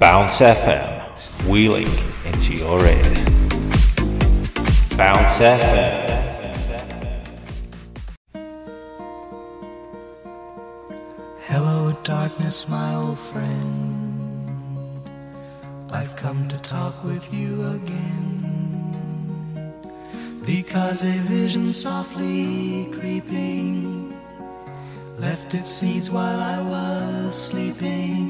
Bounce FM, wheeling into your ears. Bounce FM. Hello, darkness, my old friend. I've come to talk with you again. Because a vision softly creeping left its seeds while I was sleeping.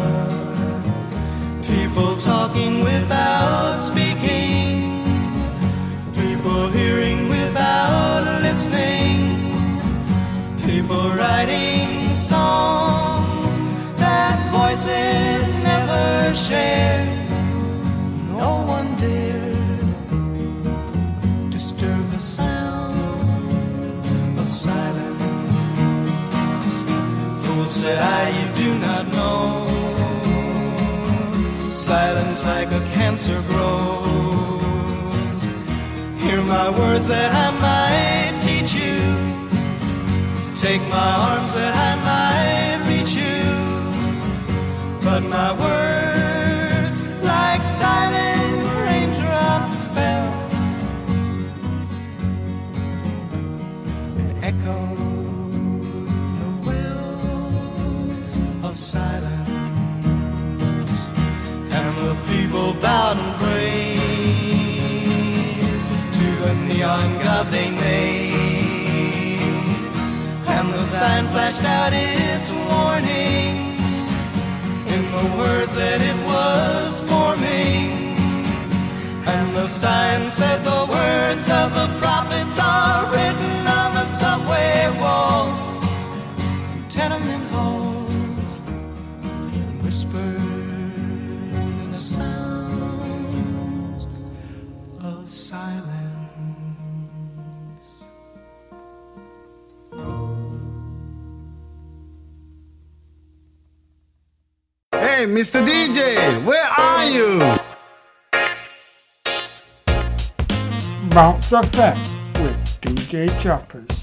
People talking without speaking. People hearing without listening. People writing songs that voices never share. No one dared disturb the sound of silence. Fool said I, you do not know. Silence like a cancer grows. Hear my words that I might teach you. Take my arms that I might reach you. But my words, like silent raindrops, fell and echoed the wells of silence. Sign flashed out its warning in the words that it was forming. And the sign said the words of the prophets are written on the subway walls, tenement Mr. DJ, where are you? Bounce FM with DJ Choppers.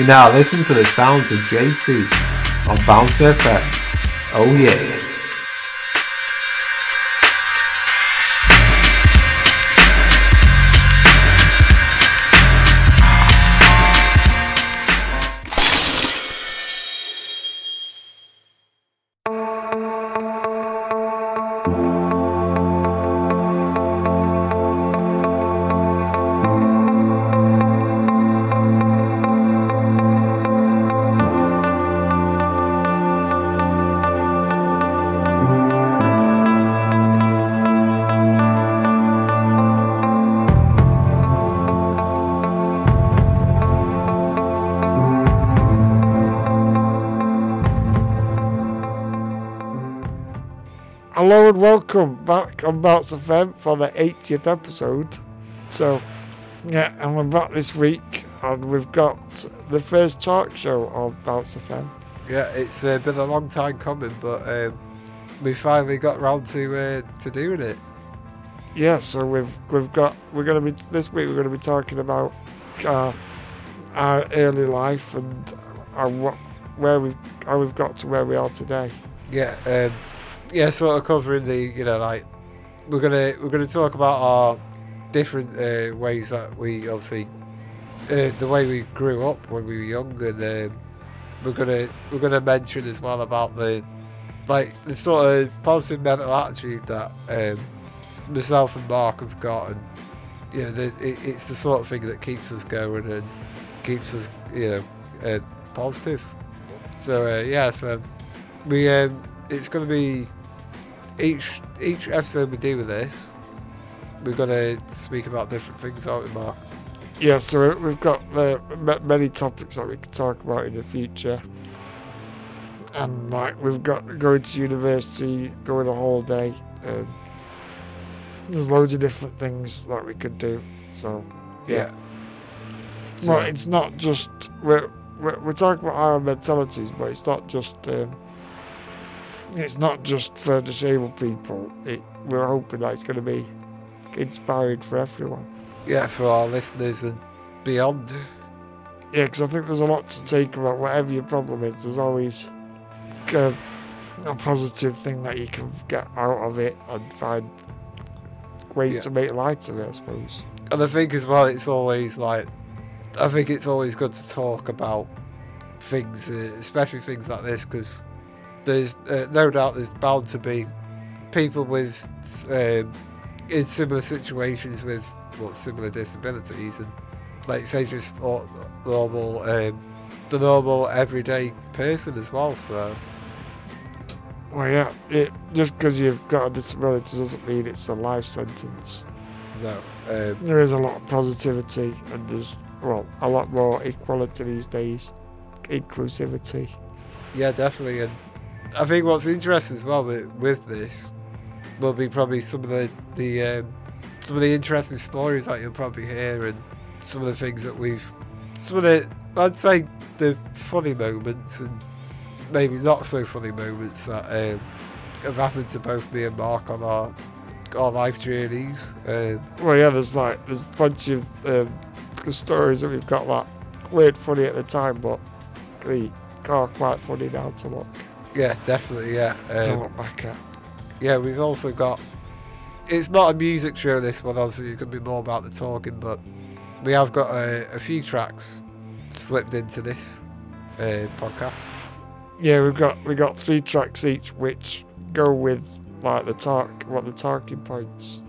You now listen to the sounds of JT on Bounce FM. Oh yeah. On Bounce FM for the 80th episode. So, yeah, and we're back this week and we've got the first talk show on Bounce FM. Yeah, it's uh, been a long time coming, but um, we finally got round to uh, to doing it. Yeah, so we've we've got we're gonna be this week we're gonna be talking about uh, our early life and our, what where we how we've got to where we are today. Yeah, um, yeah, sort of covering the, you know, like we're gonna we're gonna talk about our different uh, ways that we obviously uh, the way we grew up when we were young, and um, we're gonna we're gonna mention as well about the like the sort of positive mental attitude that um, myself and Mark have got, and you know, the, it, it's the sort of thing that keeps us going and keeps us, you know, uh, positive. So uh, yeah, so we um, it's to be each each episode we do with this. We're to speak about different things, aren't we, Mark? Yeah, so we've got uh, many topics that we can talk about in the future. And like we've got going to university, going a holiday, and there's loads of different things that we could do. So yeah, So, well, it's not just we're, we're we're talking about our mentalities, but it's not just um, it's not just for disabled people. It, we're hoping that it's going to be inspiring for everyone. yeah, for our listeners and beyond. Yeah, because I think there's a lot to take about whatever your problem is. There's always a, a positive thing that you can get out of it and find ways Yeah. to make light of it, I suppose. And I think as well, it's always like, I think it's always good to talk about things, uh, especially things like this, because there's uh, no doubt there's bound to be people with um, in similar situations with well, similar disabilities, and like say just or- normal, um, the normal everyday person as well. So Well, yeah, it, just because you've got a disability doesn't mean it's a life sentence. no, um, There is a lot of positivity and there's, well, a lot more equality these days. Inclusivity. Yeah, definitely. And I think what's interesting as well with, with this will be probably some of the the um, some of the interesting stories that you'll probably hear, and some of the things that we've some of the I'd say the funny moments and maybe not so funny moments that um, have happened to both me and Mark on our our life journeys. Um, Well, yeah, there's like, there's a bunch of um, stories that we've got that weren't funny at the time, but they are quite funny now to look, yeah, definitely. Yeah. to Um, look back at. Yeah, we've also got. It's not a music show. This one, obviously, it could be more about the talking, but we have got a, a few tracks slipped into this uh, podcast. Yeah, we've got we got three tracks each, which go with like the talk, what the talking points.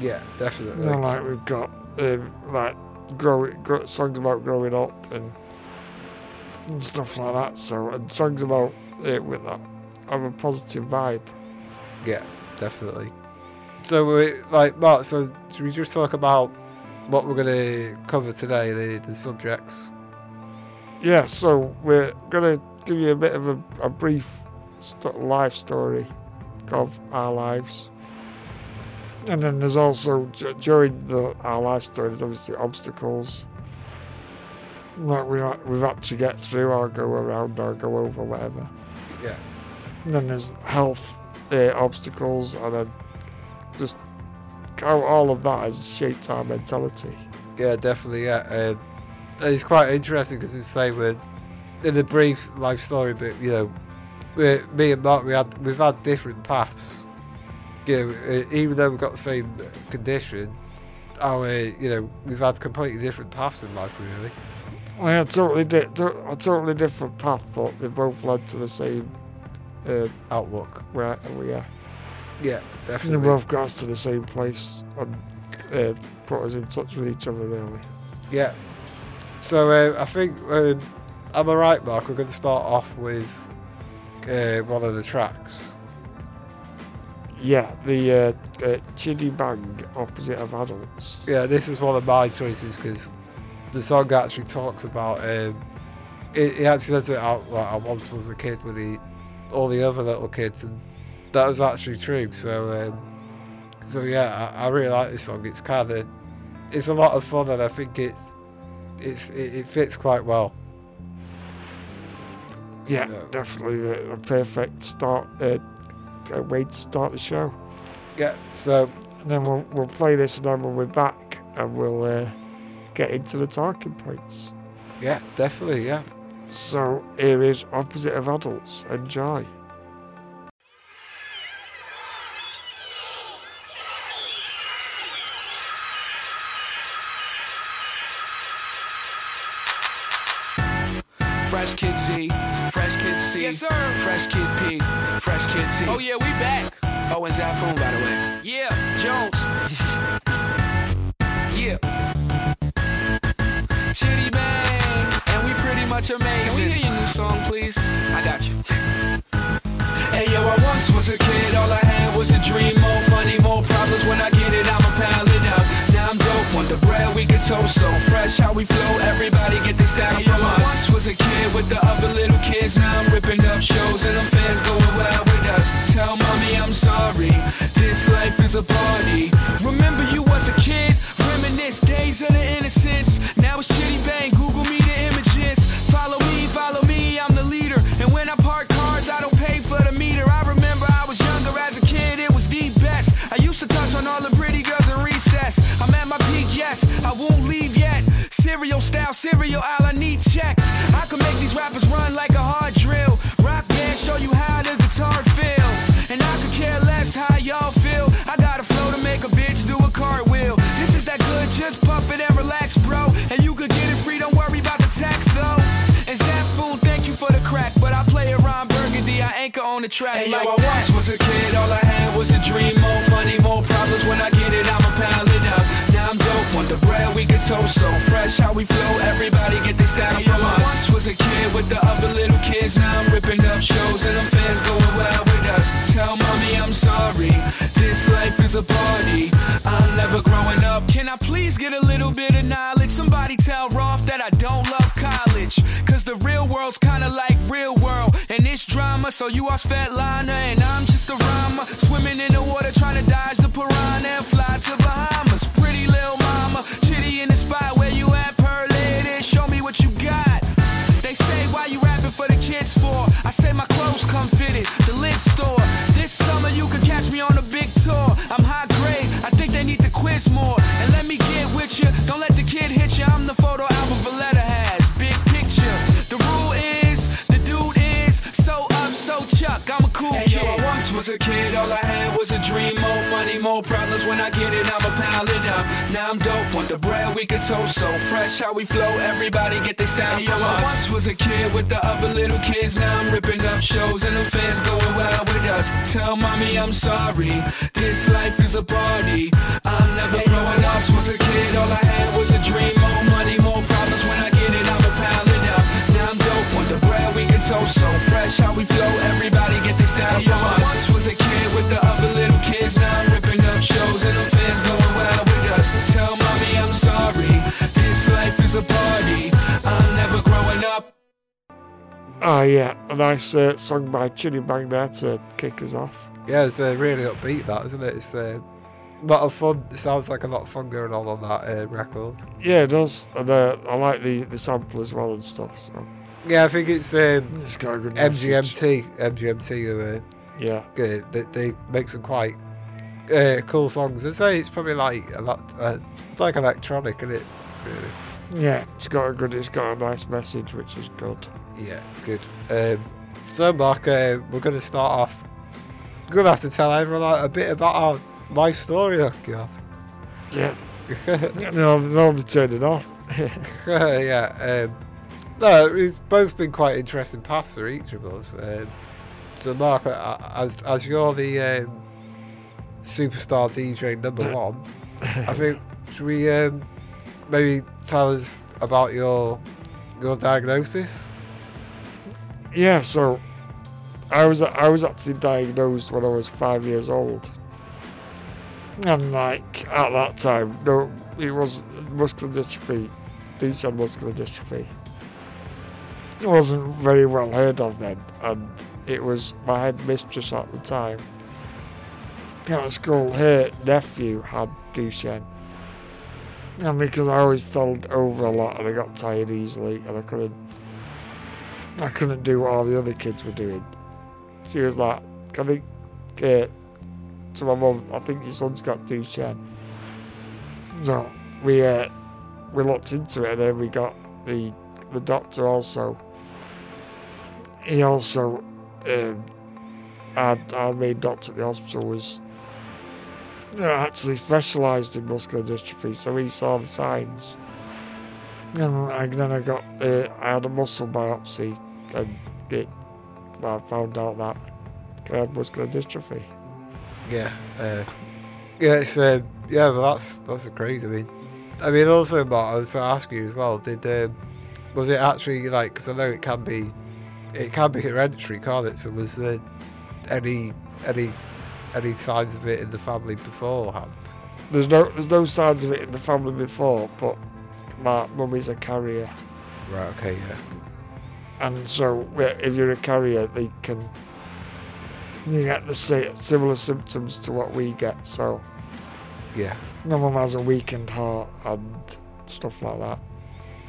Yeah, definitely. Like we've got um, like grow, songs about growing up and and stuff like that. So and songs about it with that have a positive vibe. Yeah, definitely. So, we, like, Mark, so should we just talk about what we're going to cover today, the, the subjects? Yeah, so we're gonna give you a bit of a, a brief st- life story of our lives, and then there's also d- during the our life story, there's obviously obstacles that we, we've had to get through, or go around, or go over, whatever. Yeah. And then there's health uh, obstacles, and then just how all of that has shaped our mentality. Yeah, definitely. Yeah, and it's quite interesting because it's say we're in the brief life story, but you know, we me and Mark, we had we've had different paths. You know, uh, even though we've got the same condition, our you know we've had completely different paths in life, really. Well, yeah, totally di- a totally different path, but they both led to the same uh, Outlook. are. Yeah, They definitely. both got us to the same place and uh, put us in touch with each other, really. Yeah. So uh, I think, um, am I right, Mark? We're going to start off with uh, one of the tracks. Yeah, the uh, uh, Chiddy Bang opposite of adults. Yeah, this is one of my choices because the song actually talks about. Um, it, it actually says it out. Like, I once was a kid with the all the other little kids, and that was actually true. So, um, so yeah, I, I really like this song. It's kind of, it's a lot of fun, and I think it's, it's it, it fits quite well. Yeah, So- definitely a, the perfect start uh, uh, way to start the show. Yeah. So And then we'll, we'll play this, and then when we're back, and we'll uh, Get into the talking points. Yeah, definitely, yeah. So here is Opposite of Adults. Enjoy. Fresh Kid Z, Fresh Kid C, yes, sir. Fresh Kid P, Fresh Kid T. Oh yeah, we back. Owens Afun, by the way. Yeah, Jones. amazing. Can we hear your new song, please? I got you. Hey yo, I once was a kid, all I had was a dream. More money, more problems. When I get it, I'ma pile it up. Now I'm dope, want the bread, we can toast so fresh. How we flow, everybody get this style Hey, yo, from I us. Was a kid with the other little kids, now I'm ripping up shows and them fans going wild with us. Tell mommy I'm sorry, this life is a party. Remember you was a kid, reminisce days of the innocence. Now it's shitty Cereal style, cereal aisle, I need checks. I can make these rappers run like a hard drill. Rock band, show you how the guitar feel. And I could care less how y'all feel. I got a flow to make a bitch do a cartwheel. This is that good, just pump it and relax, bro. And you could get it free, don't worry about the tax though. And Xaphoon, thank you for the crack. But I play around Burgundy, I anchor on the track Hey like yo, I once was a kid, all I had was a dream. More money, more problems. When I get it, I'ma pile it toast so fresh. How we flow, everybody get this yo, from us. Was a kid with the other little kids, now I'm ripping up shows and them fans going wild with us. Tell mommy I'm sorry, this life is a party. I'm never growing up. Can I please get a little bit of knowledge? Somebody tell Rolf that I don't love college. Cause the real world's kinda like real world. And it's drama, so you are Svetlana and I'm just a rhymer. Swimming in the water trying to dodge the piranha and fly to Bahamas. I say my clothes come fitted, the lid store. This summer you could catch me on a big tour. I'm high grade, I think they need to quiz more. And was a kid, all I had was a dream. More money, more problems. When I get it, I'ma pile it up. Now I'm dope, want the bread, we can toast so fresh. How we flow, everybody get this style Hey, yo, from I us. once Once was a kid with the other little kids, now I'm ripping up shows and the fans going wild with us. Tell mommy I'm sorry, this life is a party. I'm never growing up. Was a kid, all I had was a dream. More money, more problems. When I get it, I'ma pile it up. Now I'm dope, want the bread, we can toast so fresh. How we flow, Ah, yeah, a nice uh, song by Chiddy Bang there to kick us off. Yeah, it's uh, really upbeat, that isn't it? It's uh, a lot of fun. It sounds like a lot of fun going on on that uh, record. Yeah, it does, and uh, I like the, the sample as well and stuff. So Yeah, I think it's um, it's got a good message. MGMT. MGMT uh, Yeah, good. They, they make some quite uh, cool songs. I say it's probably like a lot, uh, like electronic, isn't it? Really. yeah, it's got a good, it's got a nice message, which is good. Yeah, it's good. Um, so, Mark, uh, we're going to start off. We're going to have to tell everyone a bit about our my story. Oh, God. Yeah, no, normally turn it off. yeah. Um, no, it's both been quite interesting paths for each of us. Um, so, Mark, uh, as as you're the um, superstar DJ number one, I think should we um, maybe tell us about your your diagnosis? Yeah, so I was I was actually diagnosed when I was five years old, and like at that time, no, it was muscular dystrophy, Duchenne muscular dystrophy. It wasn't very well heard of then, and it was my head mistress at the time. At school, her nephew had Duchenne. And because I always fell over a lot and I got tired easily and I couldn't I couldn't do what all the other kids were doing. She was like, Can I get to my mum, I think your son's got Duchenne. So we uh, we looked into it and then we got the the doctor also he also um, our, our main doctor at the hospital was uh, actually specialised in muscular dystrophy, so he saw the signs And then I got, uh, I had a muscle biopsy and it, I found out that I had muscular dystrophy. Yeah, uh, yeah, it's um, yeah, but that's that's crazy. I mean, I mean, also, Mark, I was to ask you as well. Did um, was it actually like? Because I know it can be, it can be hereditary, can't it? So was there any any any signs of it in the family beforehand? There's no, there's no signs of it in the family before, but my mummy's a carrier. Right. Okay. Yeah. And so if you're a carrier, they can you get the similar symptoms to what we get. So Yeah. my mum has a weakened heart and stuff like that.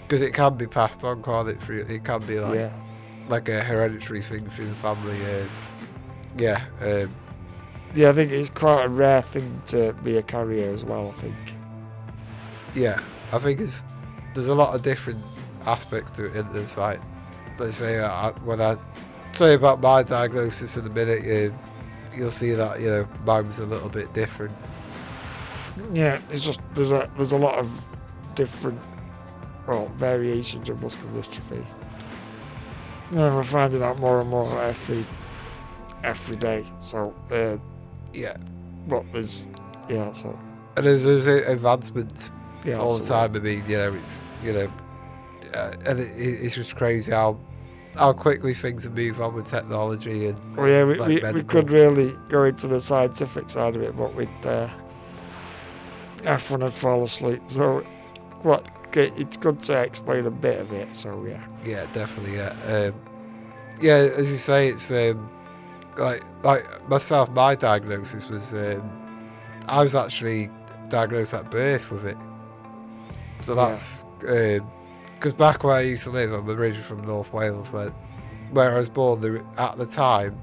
Because it can be passed on, can't it? It can be like yeah, like a hereditary thing through the family. Uh, yeah. Um, yeah. I think it's quite a rare thing to be a carrier as well. I think. Yeah, I think it's there's a lot of different aspects to it. In this, like, let's say uh, I, when I say about my diagnosis in a minute, you, you'll see that you know mine was a little bit different. Yeah, it's just there's a there's a lot of different well variations of muscular dystrophy. And we're finding out more and more every every day. So uh, Yeah, but there's yeah so and there's, there's uh, advancements yeah all the time. I mean, you know, it's you know, uh, and it- it's just crazy how how quickly things have moved on with technology and Well, yeah, we, like we, we could really go into the scientific side of it, but we'd uh, everyone would fall asleep. So, what? It's good to explain a bit of it. So yeah, Yeah, definitely. Yeah, um, yeah. As you say, it's um, like like myself. My diagnosis was um, I was actually diagnosed at birth with it. So that's. Yeah. Because back where I used to live, I'm originally from North Wales, where where I was born there, at the time.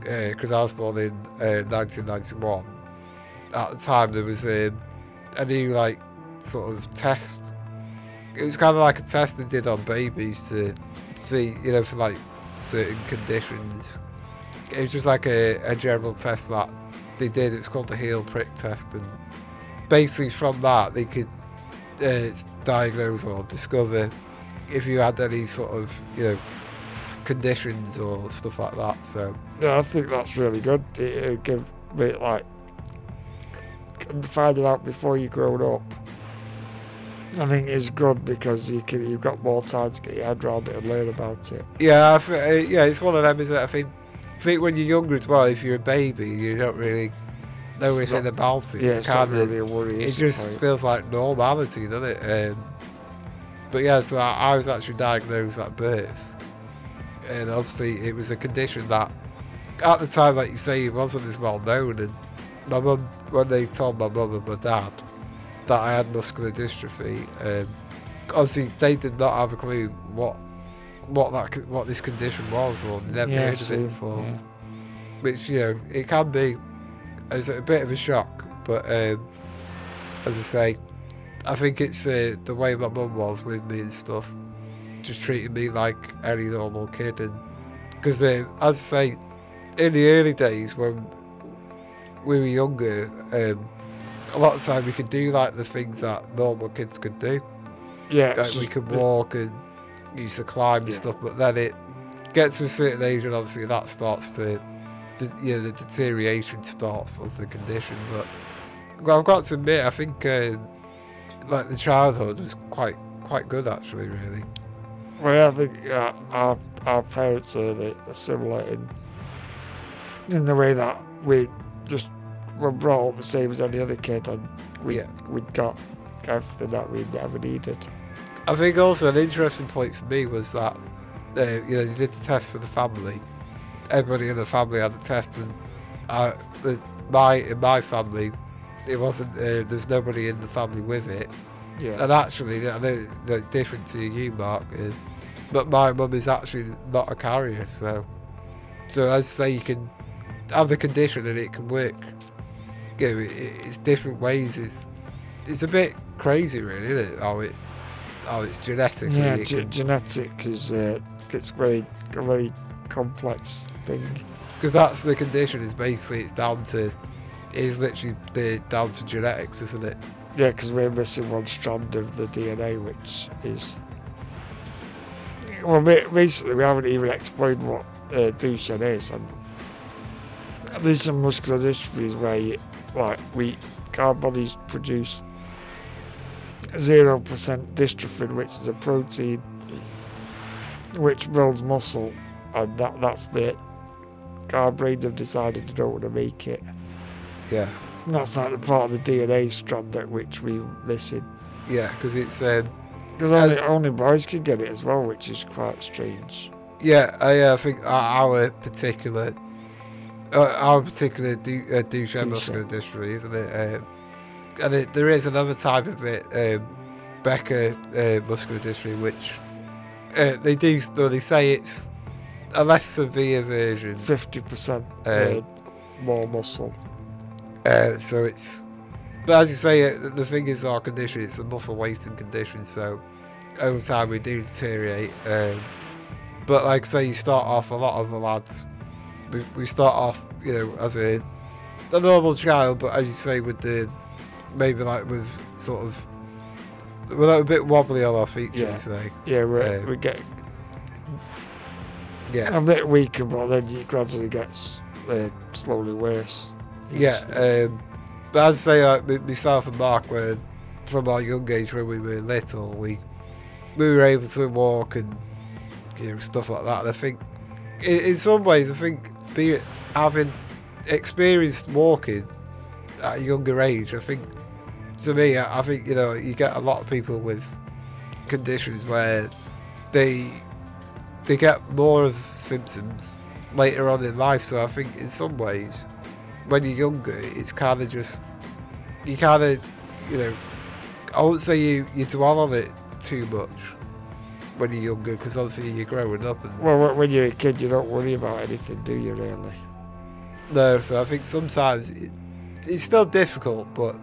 Because I was born in uh, 1991. At the time, there was um, a new like sort of test it was kind of like a test they did on babies to see, you know, for like certain conditions. It was just like a, a general test that they did. It's called the heel prick test, and basically from that they could uh, diagnose or discover if you had any sort of, you know, conditions or stuff like that. So yeah, I think that's really good. It, it give me like finding out before you grown up. I think is good because you can you've got more time to get your head around it and learn about it. yeah, I thi- uh, yeah, it's one of them. Is that I think, I think when you're younger as well, if you're a baby, you don't really know It's not- about it. Yeah, it's it's kind of really a worry. it just Like, feels like normality, doesn't it? Um, but yeah, so I, I was actually diagnosed at birth, and obviously it was a condition that, at the time, like you say, it wasn't as well known. And my mum, when they told my mum and my dad that I had muscular dystrophy, um, obviously they did not have a clue what what that what this condition was, or never yeah, heard of it before yeah. which you know it can be as a bit of a shock but um, as I say I think it's uh, the way my mum was with me and stuff just treating me like any normal kid and because uh, as I say in the early days when we were younger um, a lot of the time we could do like the things that normal kids could do Yeah, like we could walk and used to climb and Yeah. stuff, but then it gets to a certain age and obviously that starts to, you know, the deterioration starts of the condition. But well, I've got to admit, I think um, like the childhood was quite quite good actually, really. Well, yeah, I think uh, our our parents are, the, are similar in in the way that we just were brought up the same as any other kid, and we Yeah. we got everything that we ever needed. I think also an interesting point for me was that uh, you know they did the test for the family. Everybody in the family had the test, and I, my in my family, it wasn't. Uh, there's nobody in the family with it. Yeah, And actually, I know they're different to you, Mark, uh, but my mum is actually not a carrier, so so as I say, you can have the condition and it can work. You know, it, it's different ways. It's it's a bit crazy, really, isn't it? How it how it's genetically. yeah. it Ge- can- genetic is uh, it's very very complex thing. because that's the condition is basically it's down to is literally the down to genetics isn't it Yeah, because we're missing one strand of the DNA, which is. Well, basically, we haven't even explained what uh, Duchenne is, and Duchenne muscular dystrophy is where, you, like, we our bodies produce zero percent dystrophin, which is a protein which builds muscle, and that that's the our brains have decided they don't want to make it. Yeah, And that's like the part of the DNA strand that which we're missing. yeah, because it's um, Because only, only boys can get it as well, which is quite strange. yeah, I uh, think our, particular. Uh, our particular du- uh, Duchenne muscular dystrophy, isn't it? Um, and it, there is another type of it, um, Becker uh, muscular dystrophy, which uh, they do. Though they say it's a less severe version. 50% Uh, uh, more muscle. Uh, so it's, but as you say, uh, the thing is our condition. It's a muscle wasting condition. So over time we do deteriorate. Um, but like say, you start off a lot of the lads. We, we start off, you know, as a a normal child, but as you say, with the maybe like with sort of we're a bit wobbly on our feet, Yeah. Yeah, we uh, we get Yeah. a bit weaker, but then it gradually gets uh, slowly worse. Yeah, um, but I'd say, like myself and Mark were from our young age when we were little, we we were able to walk and you know stuff like that. And I think, in, in some ways, I think being having experienced walking at a younger age, I think to me, I I think you know you get a lot of people with conditions where they they get more of symptoms later on in life. So I think in some ways when you're younger, it's kind of just you kind of, you know, I wouldn't say you you dwell on it too much when you're younger because obviously you're growing up and Well, when you're a kid, you don't worry about anything, do you, really? no. So I think sometimes it, it's still difficult, but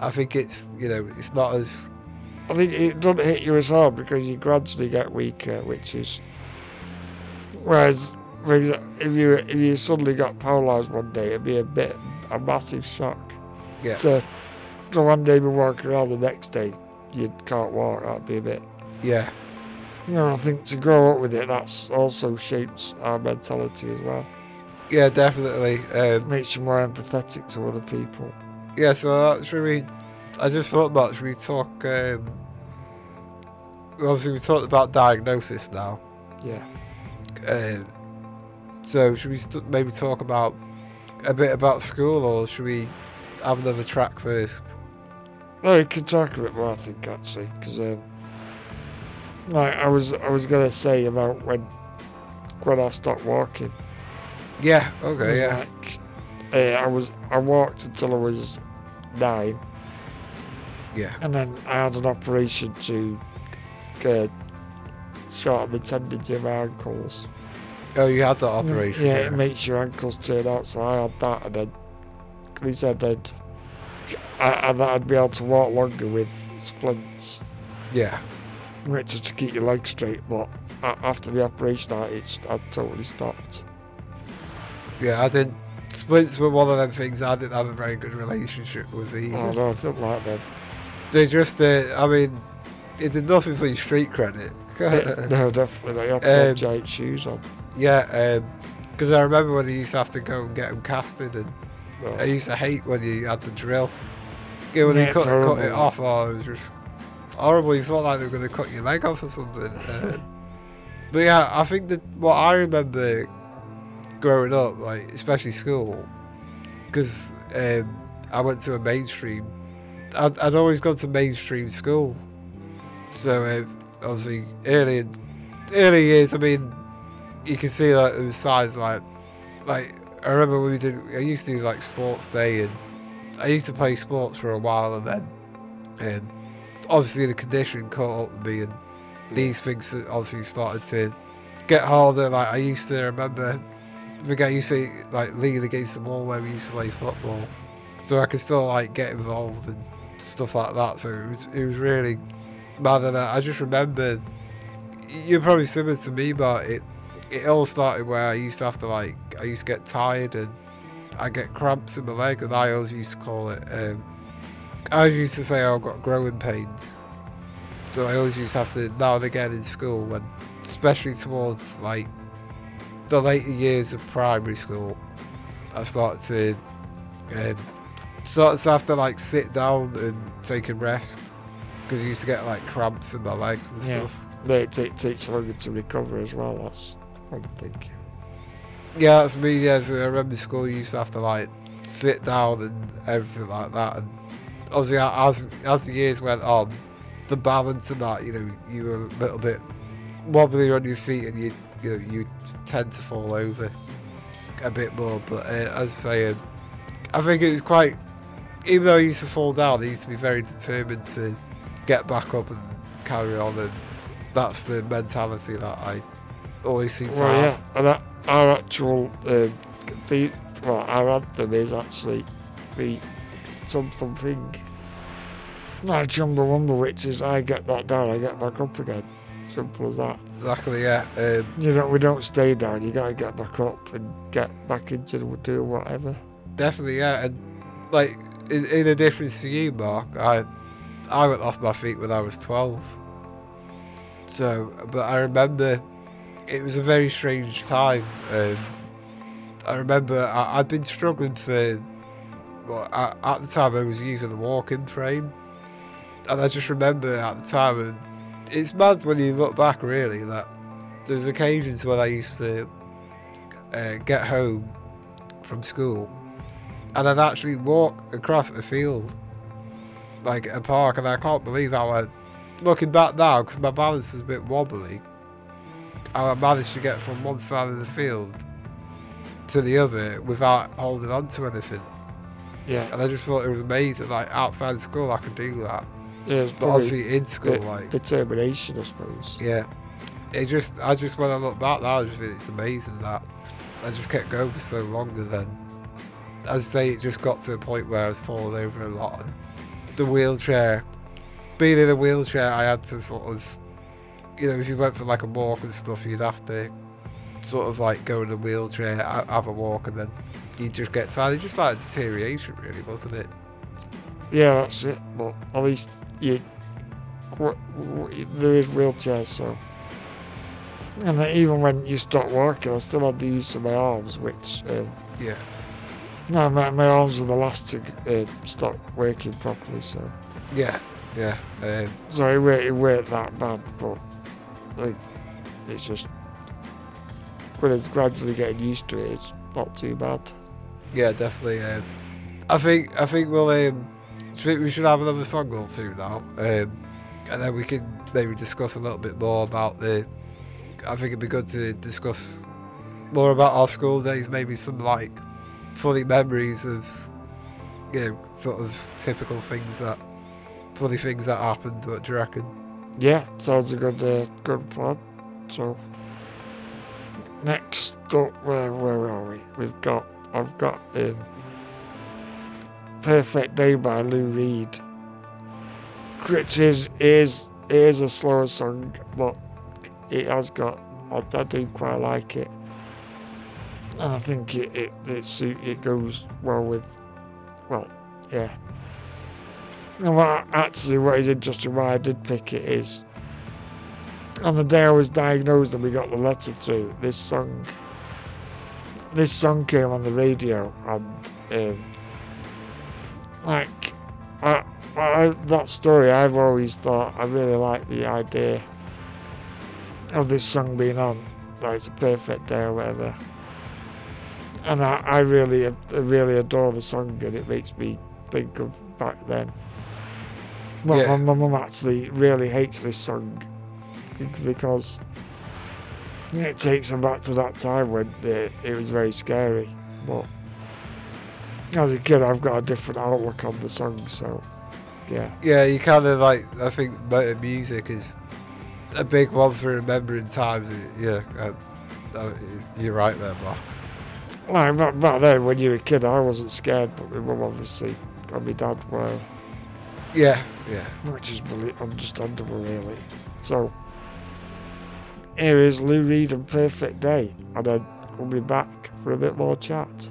I think it's you know it's not as I think it doesn't hit you as hard because you gradually get weaker, which is. Whereas, for example, if you if you suddenly got paralysed one day, it'd be a bit a massive shock. yeah So, so one day be walking around, the next day you can't walk. That'd be a bit. yeah You know, I think to grow up with it, that's also shapes our mentality as well. yeah definitely. Um, Makes you more empathetic to other people. yeah, so should we? I just thought about should we talk? Um, obviously, we talked about diagnosis now. Yeah. Um, so should we st- maybe talk about a bit about school, or should we have another track first? No, we can talk a bit more, I think, actually, because um, like I was, I was gonna say about when when I stopped walking. Yeah. Okay. Yeah. Like, uh, I was, I walked until I was nine, Yeah. and then I had an operation to uh, shorten the tendons in my ankles. Oh, you had that operation. Yeah, it makes your ankles turn out. So I had that, and then he said I'd, I, and that I'd be able to walk longer with splints, yeah. which is to keep your legs straight. But after the operation, I, it's, I totally stopped. Yeah. I didn't. Splints were one of them things I didn't have a very good relationship with either. Oh no, I don't like them. They just. Uh, I mean, it did nothing for your street credit. no, definitely not. You have to have Um, giant shoes on. yeah. Because I remember when they used to have to go and get them casted, and No. I used to hate when you had the drill. Yeah, when Yeah, they cut, cut it off, oh, it was just horrible. You felt like they were going to cut your leg off or something. Uh, but yeah, I think that what I remember growing up, like especially school, because um, I went to a mainstream. I'd, I'd always gone to mainstream school, so um, obviously early early years. I mean, you can see like was signs like like I remember we did. I used to do like sports day, and I used to play sports for a while, and then um, obviously the condition caught up with me, and these things obviously started to get harder. Like I used to remember, think I used to like lean against the wall where we used to play football, so I could still like get involved and stuff like that. So it was it was really mad. And I just remembered you're probably similar to me, but it it all started where I used to have to like I used to get tired and I get cramps in my leg, and I always used to call it um, I used to say I've got growing pains. So I always used to have to now and again in school when especially towards like the later years of primary school, I started to um, started to have to like sit down and take a rest because you used to get like cramps in my legs and stuff. They it ta- takes longer to recover as well. That's what I'm thinking. Yeah, that's me. Yeah, so I remember school you used to have to like sit down and everything like that. And obviously, as as the years went on, the balance and that, you know, you were a little bit wobbly on your feet, and you you know you tend to fall over a bit more. But uh, as I say, um, I think it was quite. Even though I used to fall down, I used to be very determined to get back up and carry on, and that's the mentality that I always seem to have. yeah, and that, our actual uh, the well, our anthem is actually the something thing. Like Chumbawamba, which is I get that down, I get back up again. Simple as that. Exactly, yeah. Um, You know, we don't stay down. You gotta get back up and get back into the- doing whatever. definitely, yeah. And like in, in a difference to you, Mark, I I went off my feet when I was twelve. So, but I remember it was a very strange time. Um, I remember I, I'd been struggling for. Well, I, at the time I was using the walking frame, and I just remember at the time, and it's mad when you look back really that there's occasions when I used to uh, get home from school and I'd actually walk across the field, like a park, and I can't believe how I, looking back now, because my balance was a bit wobbly, how I managed to get from one side of the field to the other without holding on to anything. Yeah, And I just thought it was amazing, like outside of school I could do that, yeah but obviously in school, de- like, determination, I suppose. yeah. It just, I just, when I look back now, I just think it's amazing that I just kept going for so long and then, as I say, it just got to a point where I was falling over a lot. And the wheelchair, being in a wheelchair, I had to sort of, you know, if you went for like a walk and stuff, you'd have to sort of like go in a wheelchair, have a walk, and then you'd just get tired. It's just like deterioration, really, wasn't it? Yeah, that's it. But at least you, w- w- there is wheelchairs, so. And then even when you stop working, I still had the use of my arms, which um, Yeah. No, my, my arms were the last to uh, stop working properly. So, Yeah, yeah. Um, so it, weren't- it weren't that bad, but like, it's just when it's gradually getting used to it, it's not too bad. Yeah, definitely. Um, I think I think we'll um, should- we should have another song or two now, um, and then we can maybe discuss a little bit more about the. I think it'd be good to discuss more about our school days, maybe some like funny memories of, you know, sort of typical things that, funny things that happened. What do you reckon? Yeah, sounds a good uh, good plan. So next up, where where are we? We've got I've got um, "Perfect Day" by Lou Reed, which is is is a slower song, but it has got I, I do quite like it, and I think it it it, it goes well with well yeah. And what actually what is interesting why I did pick it is on the day I was diagnosed and we got the letter through, this song this song came on the radio and um, like I, I, that story I've always thought I really like the idea of this song being on like it's a perfect day or whatever and I, I really I really adore the song and it makes me think of back then well, Yeah. my, my mum actually really hates this song because it takes her back to that time when it, it was very scary. But as a kid, I've got a different outlook on the song, so yeah. Yeah, you kind of like. I think motor music is a big one for remembering times. Yeah, uh, uh, you're right there, Mark. Like back, back then, when you were a kid, I wasn't scared, but my mum obviously and my dad were, Yeah, yeah. which is belie- understandable, really. So here is Lou Reed and Perfect Day, and then we'll be back for a bit more chat.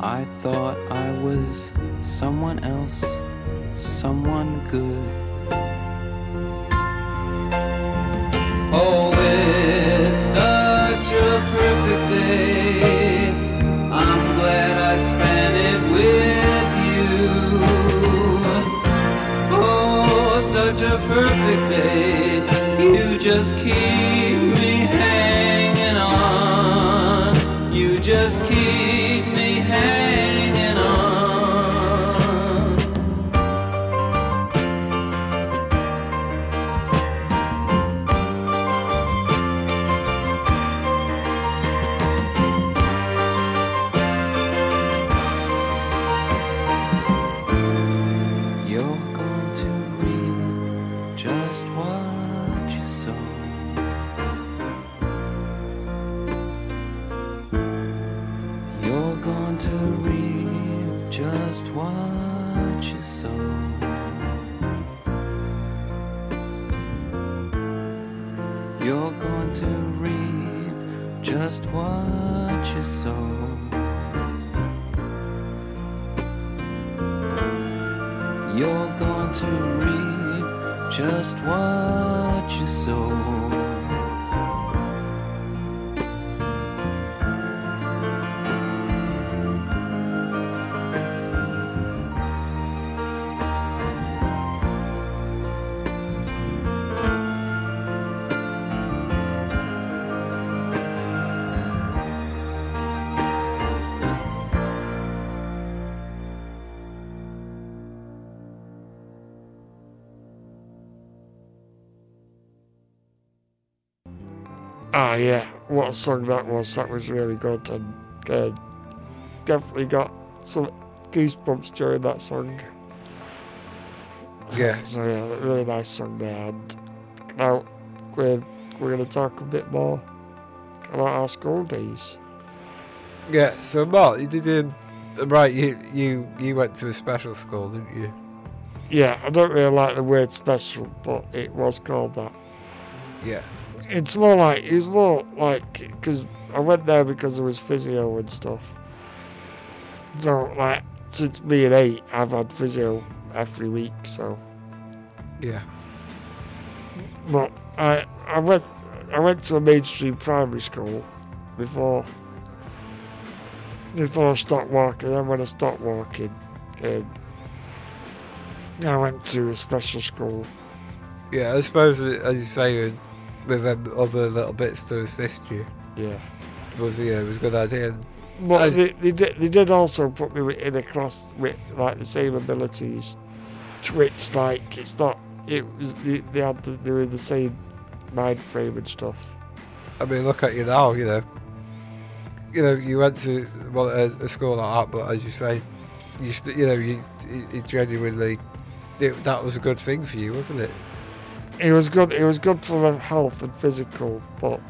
I thought I was someone else, someone good. Yeah, what a song that was. That was really good, and uh, definitely got some goosebumps during that song. Yeah. So yeah, really nice song there. And now we're we're gonna talk a bit more about our school days. Yeah, so Mark, you did um, right. You you you went to a special school, didn't you? Yeah, I don't really like the word special, but it was called that. Yeah. It's more like it was more like because I went there because there was physio and stuff. So like since being eight, I've had physio every week. So, Yeah. but I I went I went to a mainstream primary school before before I stopped walking. Then when I stopped walking, um, I went to a special school. Yeah, I suppose as you say, with um, other little bits to assist you, Yeah. was yeah, it was a good idea. As- they, they, did, they did also put me in a class with like the same abilities, Twitch like it's not. It was they, they had the, they were in the same mind frame and stuff. I mean, look at you now. You know, you know, you went to well a, a school like that, but as you say, you st- you know, you, you, you genuinely it, that was a good thing for you, wasn't it? It was good. It was good for the health and physical, but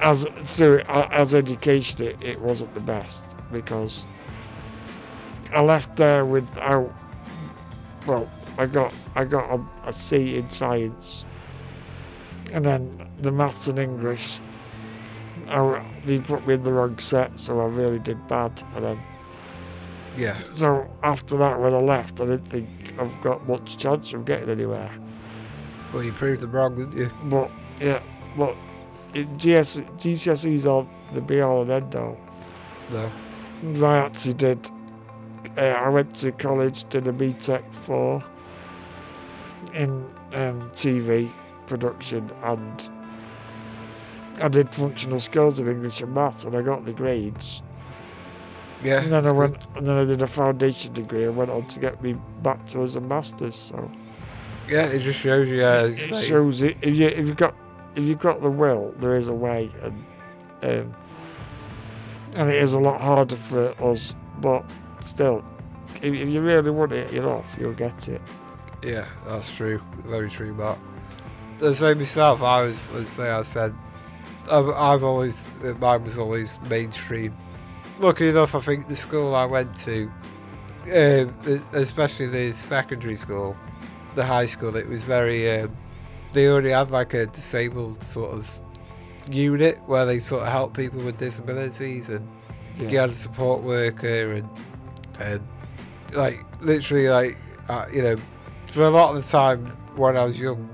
as through as education, it, it wasn't the best because I left there without. Well, I got I got a, a C in science, and then the maths and English. I, they put me in the wrong set, so I really did bad. And then, Yeah. so after that, when I left, I didn't think I've got much chance of getting anywhere. Well, you proved the wrong, didn't you? But yeah, but it, GS, GCSEs are the be all and end all. No. I actually did. Uh, I went to college, did a BTEC for in um, TV production, and I did functional skills in English and maths, and I got the grades. Yeah. And then I went, good. and then I did a foundation degree. and went on to get me bachelor's and masters. So Yeah, it just shows you. Uh, it shows it if you if you got if you've got the will, there is a way, and um, and it is a lot harder for us. But still, if, if you really want it, you're off. You'll get it. Yeah, that's true. Very true, Mark. The same myself. I was, let's say, I said, I've, I've always, mine was always mainstream. Lucky enough, I think the school I went to, um, especially the secondary school, the high school, it was very, um, they already had like a disabled sort of unit where they sort of help people with disabilities and you Yeah. had a support worker and, and like literally like uh, you know for a lot of the time when I was young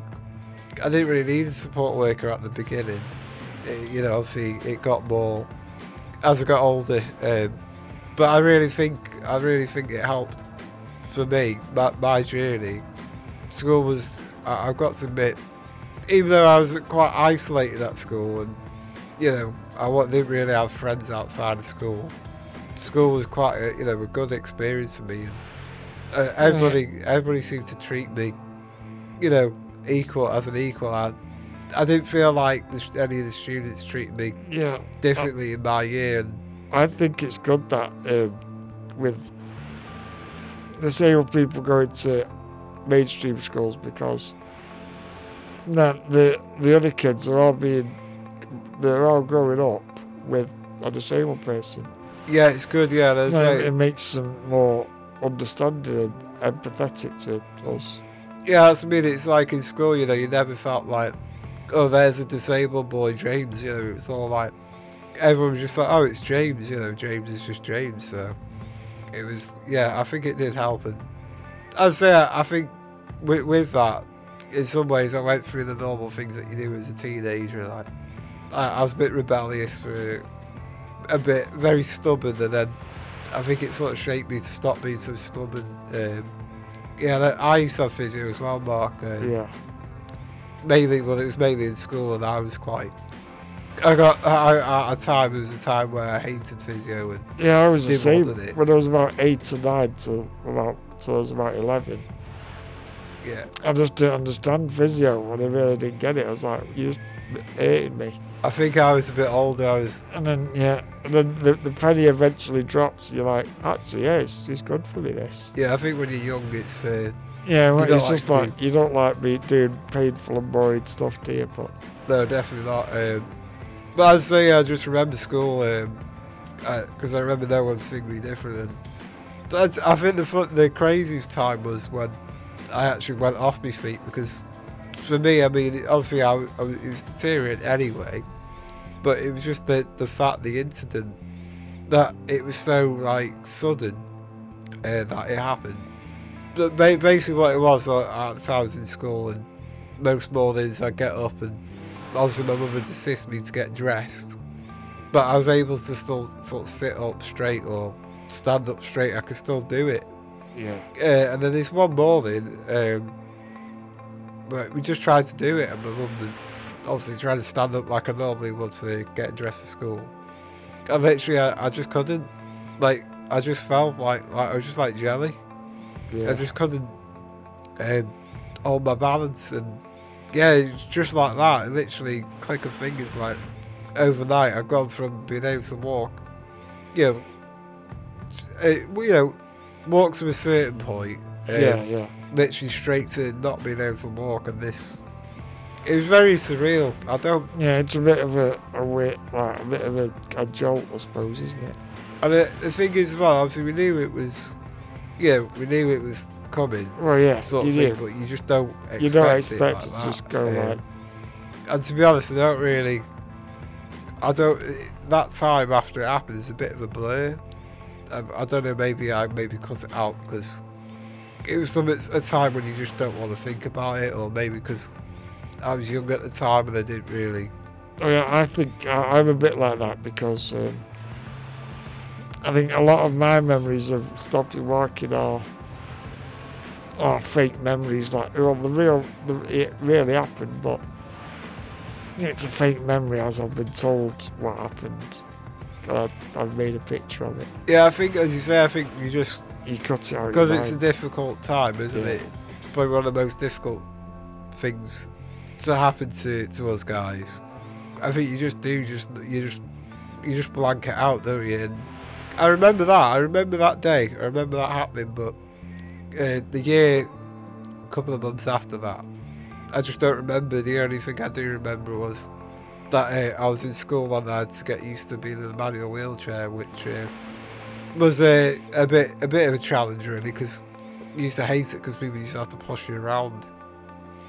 I didn't really need a support worker at the beginning It- you know obviously it got more as I got older um, but I really think I really think it helped for me my, my journey school was I, I've got to admit even though I was quite isolated at school and you know I didn't really have friends outside of school school was quite a, you know a good experience for me. Uh, everybody everybody seemed to treat me, you know, equal as an equal. I, I didn't feel like the, any of the students treated me Yeah, differently in my year. And I think it's good that um, with disabled people going to mainstream schools because the the the other kids are all being they're all growing up with a disabled person. yeah, it's good. Yeah, there's like, it makes them more understanding and empathetic to us. yeah, that's I mean. It's like in school, you know, you never felt like, oh, there's a disabled boy, James. You know, it was all like everyone was just like, oh, it's James. You know, James is just James. So it was, yeah, I think it did help. And I say, I think with, with that, in some ways, I went through the normal things that you do as a teenager. Like, I, I was a bit rebellious for a bit, very stubborn, and then I think it sort of shaped me to stop being so stubborn. Um, yeah, I used to have physio as well, Mark. Uh, Yeah. mainly well it was mainly in school and I was quite I got I, a time it was a time where I hated physio and Yeah, I was the same it. when I was about eight to nine to about till I was about eleven. yeah I just didn't understand physio and I really didn't get it. I was like, you just hated me. I think I was a bit older I was And then yeah, and then the, the penny eventually drops. You're like, actually, yeah, it's, it's good for me. This. yeah I think when you're young it's uh, Yeah, well, it's like just like you don't like me doing painful and boring stuff, do you? But no definitely not um, but I'd say I just remember school because I remember that one thing be different and I think the the crazy time was when I actually went off my feet because for me I mean obviously I, I was, it was deteriorating anyway but it was just the the fact the incident that it was so like sudden uh, that it happened. But ba- basically what it was like, at the I was in school and most mornings I'd get up and obviously my mum would assist me to get dressed but I was able to still sort of sit up straight or stand up straight I could still do it yeah, uh, and then this one morning, um, but we just tried to do it, and my mum obviously trying to stand up like I normally would for getting dressed for school. And literally, I, I just couldn't. Like, I just felt like, like I was just like jelly. yeah. I just couldn't um, hold my balance, and yeah, it's just like that. Literally, click of fingers, like overnight, I've gone from being able to walk, you know, uh, you know, walk to a certain point, Um, yeah, yeah. literally straight to not being able to walk, and this. It was very surreal. I don't. Yeah, it's a bit of a, a like a bit of a, a jolt, I suppose, isn't it? And the, the thing is, as well, obviously, we knew it was. Yeah, we knew it was coming, Well, yeah, sort you of thing, do. but you just don't expect You don't it expect like it to that. just go Um, like, And to be honest, I don't really. I don't. That time after it happened is a bit of a blur. I, don't know. Maybe I maybe cut it out because it was some a time when you just don't want to think about it, or maybe because I was young at the time and I didn't really. oh yeah, I think I, I'm a bit like that because um, I think a lot of my memories of stopping walking are are fake memories. Like, well, the real, the, it really happened, but it's a fake memory as I've been told what happened. I, I've made a picture of it. Yeah, I think as you say, I think you just You cut it out. because it's a difficult time, isn't Yeah. it? Probably one of the most difficult things to happen to to us guys. I think you just do just you just you just blank it out, don't you? And I remember that. I remember that day. I remember that happening. But uh, the year, a couple of months after that, I just don't remember. The only thing I do remember was that uh, I was in school I had to get used to being in the manual wheelchair, which uh, was a a bit a bit of a challenge really because you used to hate it because people used to have to push you around.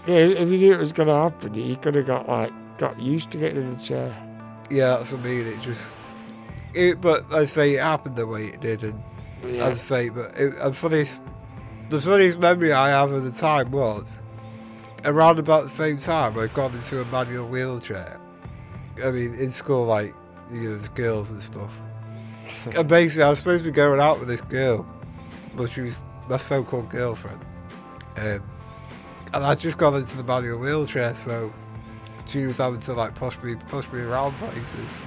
Yeah, if you knew it was going to happen, you could have got like got used to getting in the chair. Yeah, that's what I mean. It just, it, but I say it happened the way it did, and Yeah. as I say, but it, and funniest, the funniest memory I have of the time was around about the same time I got into a manual wheelchair. I mean, in school, like you know, there's girls and stuff, and basically I was supposed to be going out with this girl, but she was my so-called girlfriend, um, and I just got into the body manual wheelchair, so she was having to like push me push me around places.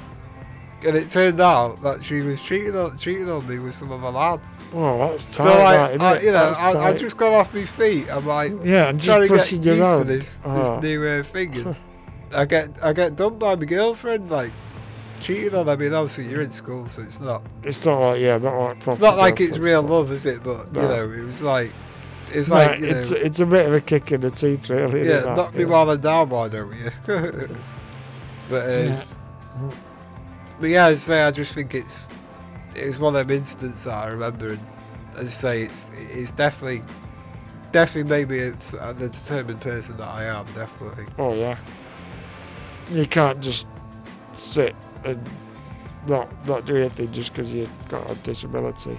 And it turned out that she was cheating on cheating on me with some other lad. Oh, that's tight. So like, that, I, you know, I, I just got off my feet. I'm like yeah, trying just to get used you to around. this Oh. this new uh, thing. And I get I get done by my girlfriend like cheating on. I mean, obviously you're in school, so it's not It's not like yeah, not like proper. it's not like it's real stuff. love, is it? But you know, it was like it's No, like you it's know, it's a bit of a kick in the teeth, really. isn't yeah, that? knock me Yeah. while I'm down, why don't you? but uh, Yeah. But yeah, I say, I just think it's it was one of them incidents that I remember, and as I say, it's it's definitely definitely made me it's, uh, the determined person that I am. Definitely. Oh yeah. You can't just sit and not not do anything just because you've got a disability.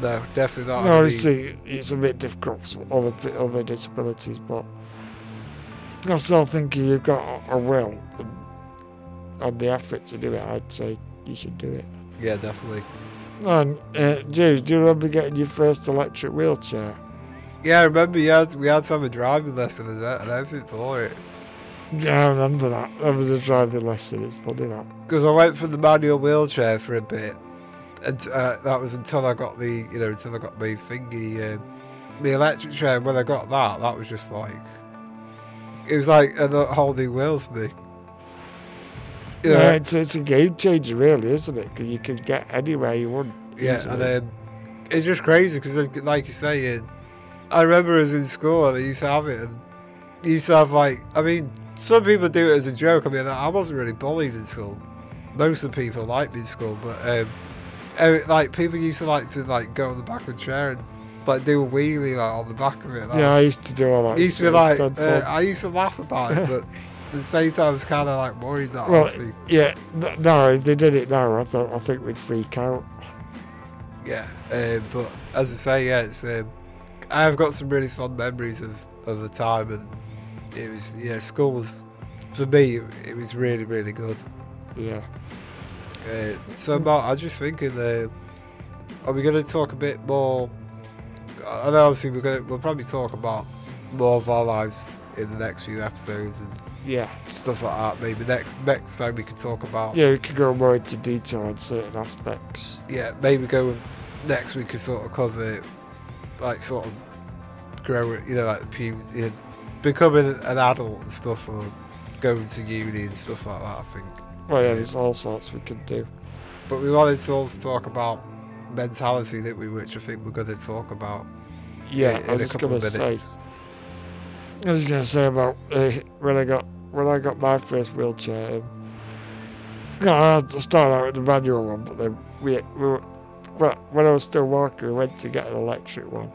No, definitely not. No, I mean, it's a bit difficult for other other disabilities, but I still think if you've got a- will and, and the effort to do it, I'd say you should do it. yeah, definitely. And uh, James, do you remember getting your first electric wheelchair? Yeah, I remember you had, we had to have a driving lesson and everything for it. Yeah, I remember that. That was a driving lesson. It's funny that. Because I went from the manual wheelchair for a bit, and uh, that was until I got the, you know, until I got my thingy, uh, the electric chair. And when I got that, that was just like, it was like a whole new world for me. You know, Yeah, it's, it's a game changer, really, isn't it? Because you can get anywhere you want. Yeah, easily. and then it's just crazy because, like you say, uh, I remember as in school and I used to have it, and you used to have like, I mean, some people do it as a joke. I mean, I wasn't really bullied in school. Most of the people liked me in school, but um, eh, like people used to like to like go on the back of a chair and like do a wheelie like on the back of it. Like, yeah, I used to do all that. it used to be like, uh. I used to laugh about it, but at the same time, I was kind of like worried that well, obviously, yeah, no, if they did it now, I thought I think we'd freak out. Yeah, um, but as I say, yeah, it's um, I have got some really fond memories of, of the time, and it was yeah, school was for me it, was really really good. Yeah. Uh, so Mark, I was just thinking, uh, are we going to talk a bit more? I know obviously we're going to we'll probably talk about more of our lives in the next few episodes and Yeah. stuff like that. Maybe next next time we could talk about Yeah, we could go more into detail on certain aspects. yeah, maybe go next we could sort of cover like sort of grow you know like the pu- becoming an adult and stuff or going to uni and stuff like that I think Well, yeah, there's all sorts we could do. but we wanted to also talk about mentality that we which I think we're going to talk about Yeah, in I was a couple gonna of say. I was gonna say about uh, when I got when I got my first wheelchair. Um, I had to start out with the manual one, but then we we were, well, when I was still walking, we went to get an electric one.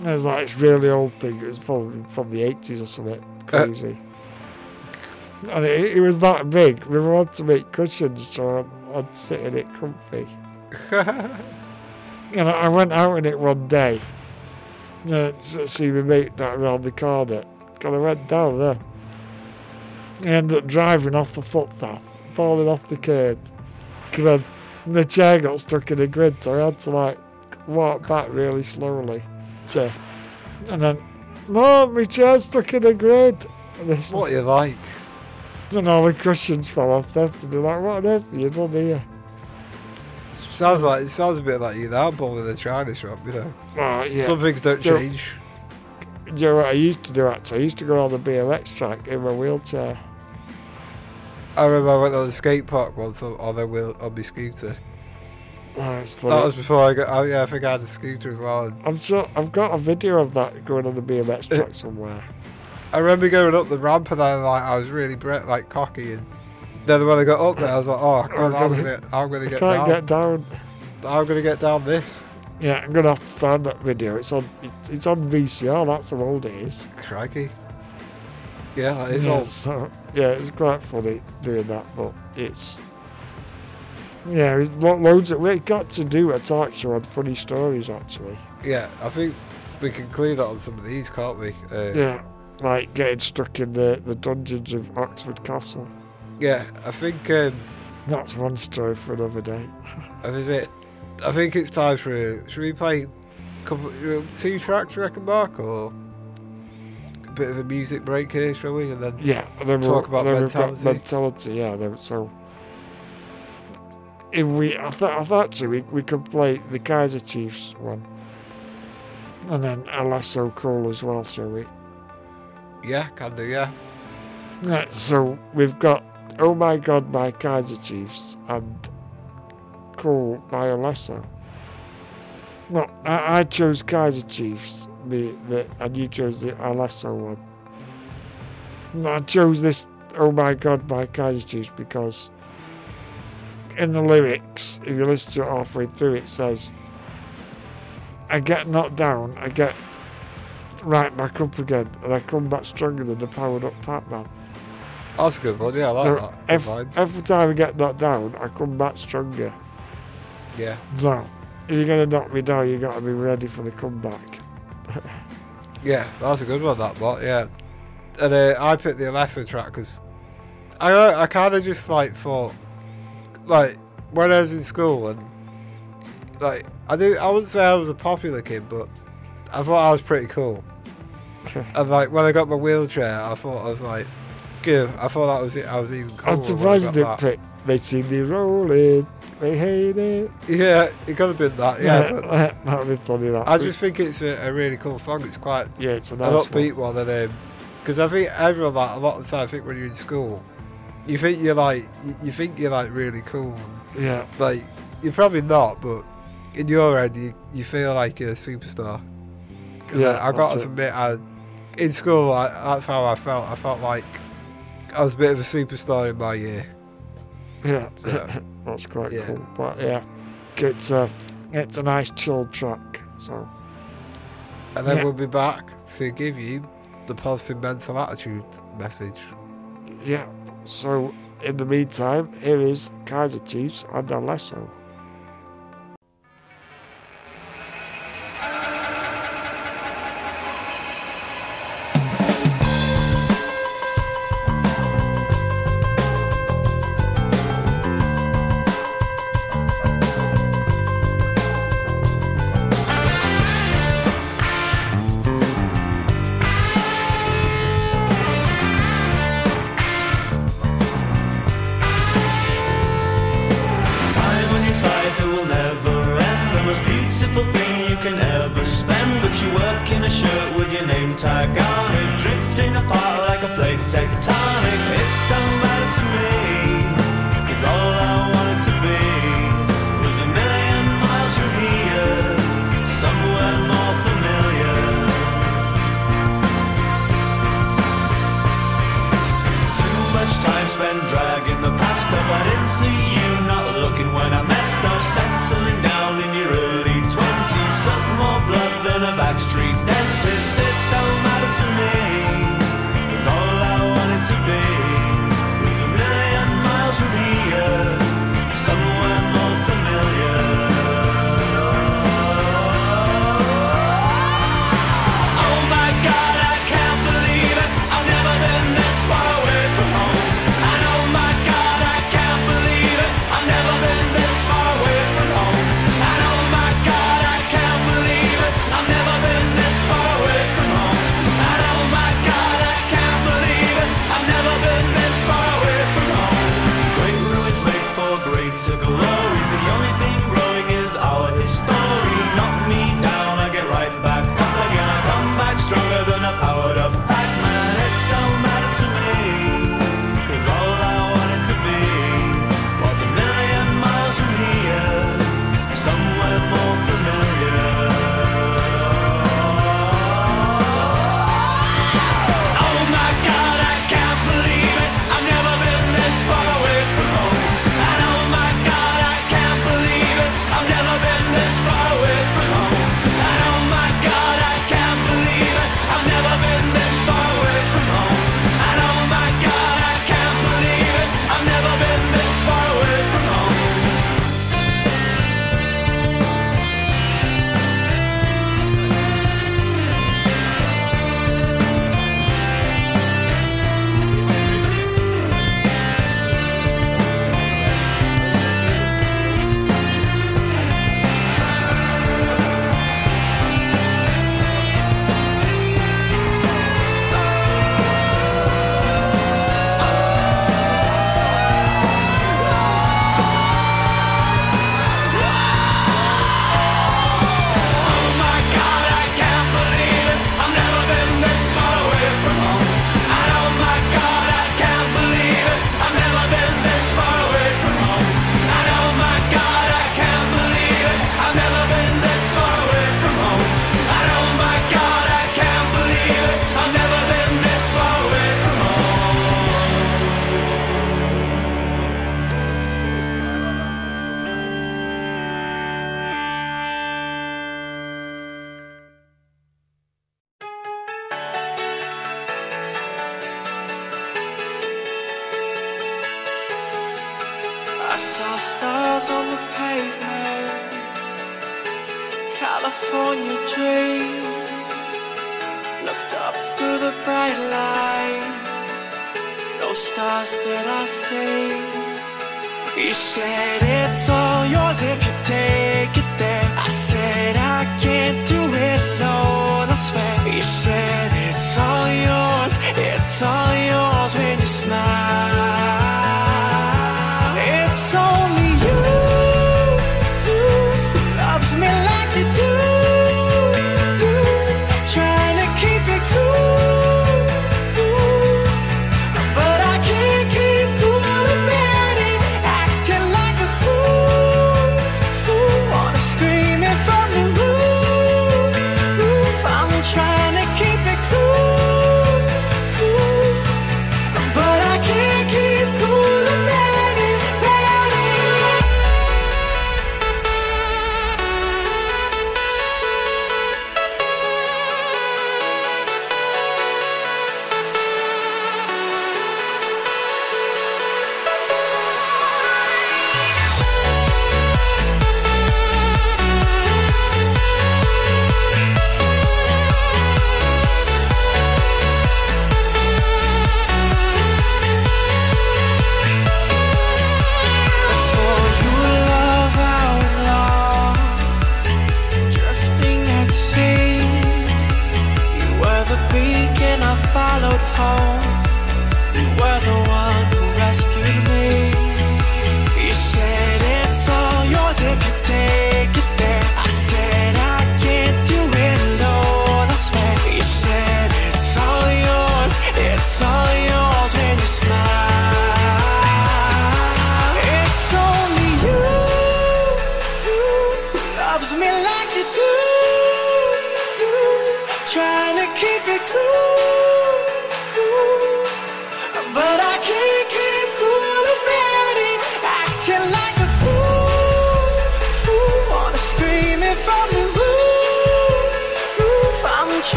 It was like this really old thing. It was probably from the eighties or something uh, crazy. and it, it was that big. We wanted to make cushions, so I'd, I'd sit in it comfy. And I I went out in it one day uh, to to see me mate that around the corner. And I went down there. I ended up driving off the footpath, falling off the curb. Because the chair got stuck in a grid, so I had to like walk back really slowly. And then, no, my chair's stuck in a this, What you like? and all the cushions fell off there. And they're like, what on earth have you done here? Sounds like it sounds a bit like you that ball in the china shop, you know. Oh, yeah. Some things don't change. Do you know what I used to do actually? I used to go on the BMX track in my wheelchair. I remember I went on the skate park once on, on, a wheel, on my scooter. Oh, it's. That was before I got. Oh yeah, I think I had a scooter as well. I'm sure I've got a video of that going on the BMX eh. track somewhere. I remember going up the ramp and I like I was really like cocky and then when I got up there I was like, oh, oh god, I'm gonna, I'm gonna get down. get down. I'm gonna get down this. Yeah, I'm gonna have to find that video. It's on. It's, it's on VCR. That's how old it is. Crikey. Yeah, it is yeah, old. So yeah, it's quite funny doing that, but it's yeah, lo- loads of. We got to do a talk show on funny stories actually. Yeah, I think we can clear that on some of these, can't we? Uh, Yeah, like getting stuck in the the dungeons of Oxford Castle. yeah, I think um, That's one story for another day. is it. I think it's time for. A, should we play couple, uh, two tracks, you reckon, Mark, or a bit of a music break here, shall we? And then Yeah, and then Talk we'll, about then we've got mentality. mentality. Yeah, then, so if we, I thought, I thought actually we, we could play the Kaiser Chiefs one, and then Alesso cool as well, shall we? yeah, can do. Yeah, Yeah, so we've got Oh My God, My Kaiser Chiefs and Cool by Alesso. No, I, I chose Kaiser Chiefs, the, the, and you chose the Alesso one. And I chose this Oh My God, My Kaiser Chiefs because in the lyrics, if you listen to it halfway through, it says, I get knocked down, I get right back up again, and I come back stronger than the powered up Pac-Man. that's a good one. Yeah, I like So that. Every, every time I get knocked down, I come back stronger. Yeah, So, if you're going to knock me down, you got to be ready for the comeback. yeah, that's a good one. That bot. Yeah, and uh, I picked the Alesso track because I I kind of just like thought like when I was in school and like I do I wouldn't say I was a popular kid, but I thought I was pretty cool. and like when I got my wheelchair, I thought I was like, good. I thought that was it. I was even cooler. I'm surprised that. didn't pick. They see me rolling, they hate it. Yeah, it could have been that. Yeah, but that would be funny. That. I just think it's a, a really cool song. It's quite yeah, it's a an nice upbeat one, and because I think everyone like a lot of the time, I think when you're in school, you think you're like you, think you're like really cool. Yeah, Like you're probably not, but in your head, you, you feel like you're a superstar. Yeah, I, I got to it. admit, I, in school, I, that's how I felt. I felt like I was a bit of a superstar in my year. yeah, So, that's quite yeah. cool. But yeah, it's a it's a nice chilled track. So And then Yeah. we'll be back to give you the positive mental attitude message. yeah, so in the meantime, here is Kaiser Chiefs and Alesso.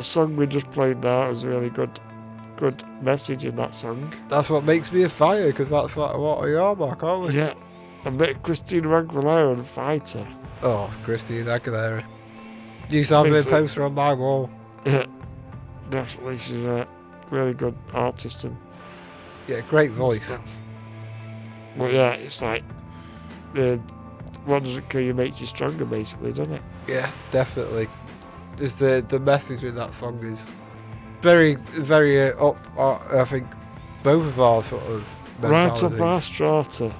that song we just played there is really good good message in that song. That's what makes me a fighter, because that's like what we are, Mark, aren't we? Yeah. I met Christina Aguilera and Fighter. Oh, Christina Aguilera. You saw me poster on my wall. Yeah, definitely. She's a really good artist and. Yeah, great voice. Well, yeah, it's like the uh, one doesn't kill you makes you stronger, basically, doesn't it? Yeah, definitely. Just the the message in that song is very very uh, up. Uh, I think both of our sort of Rata Bastrata.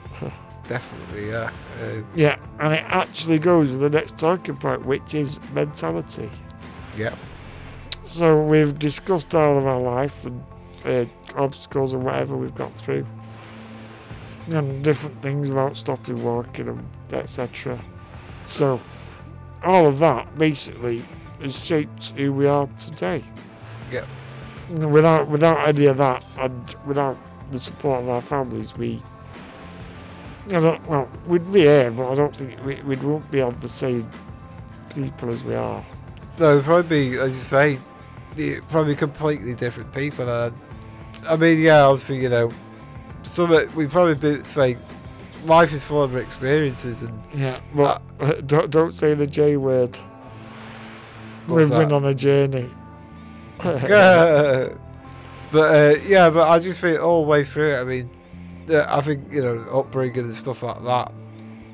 Definitely, yeah. Uh, yeah, and it actually goes with the next talking point, which is mentality. Yeah. So we've discussed all of our life and uh, obstacles and whatever we've got through, and different things about stopping walking and etc. So all of that basically has shaped who we are today. Yeah. Without without any of that, and without the support of our families, we. You know, well, we'd be here, but I don't think we, we won't be on the same people as we are. No, probably, as you say, probably completely different people. I mean, yeah, obviously, you know, some of, we probably be saying life is full of experiences and yeah well uh, don't, don't say the j word We've been on a journey. but uh, yeah, but I just think all the way through it. I mean, I think you know upbringing and stuff like that.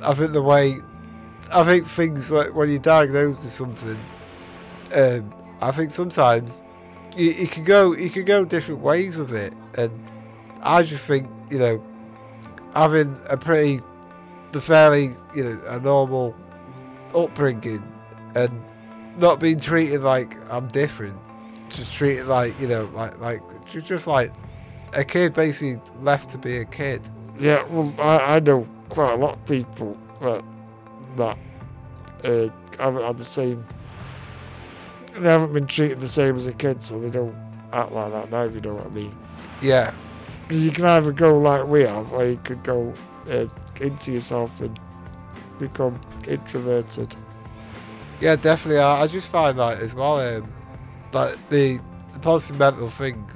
I think the way, I think things like when you're diagnosed with something, um, I think sometimes you, you can go you can go different ways with it, and I just think you know having a pretty, the fairly you know a normal upbringing and not being treated like I'm different just treat it like you know like like just like a kid basically left to be a kid Yeah, well, I, I know quite a lot of people that that uh, haven't had the same. They haven't been treated the same as a kid, so they don't act like that now. If you know what I mean. yeah 'Cause you can either go like we have, or you could go uh, into yourself and become introverted. Yeah definitely I, I just find that as well um, like the, the positive mental thing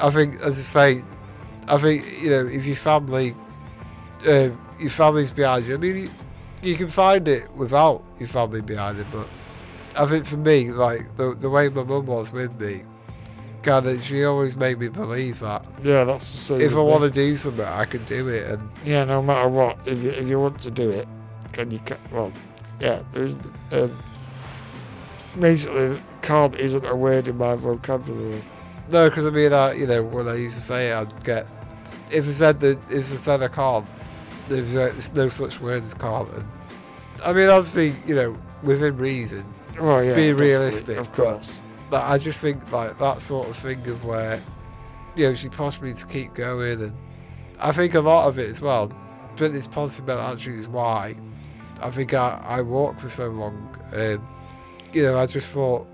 I think as I say I think you know if your family um, your family's behind you I mean you, you can find it without your family behind it but I think for me like the, the way my mum was with me kind of she always made me believe that Yeah, that's the same. if I want to do something, I can do it. And Yeah, no matter what, if you, if you want to do it, can you? Well, yeah, there's um, basically can't isn't a word in my vocabulary. no, because I mean, I, you know, when I used to say it, I'd get if I said that if I said I can't, there's, no- such word as can't. And, I mean, obviously, you know, within reason, Well, yeah, definitely, realistic, of course. But I just think like that sort of thing of where, you know, she pushed me to keep going, and I think a lot of it as well. But this positive mental attitude is why I think I, I walked for so long. Um, you know, I just thought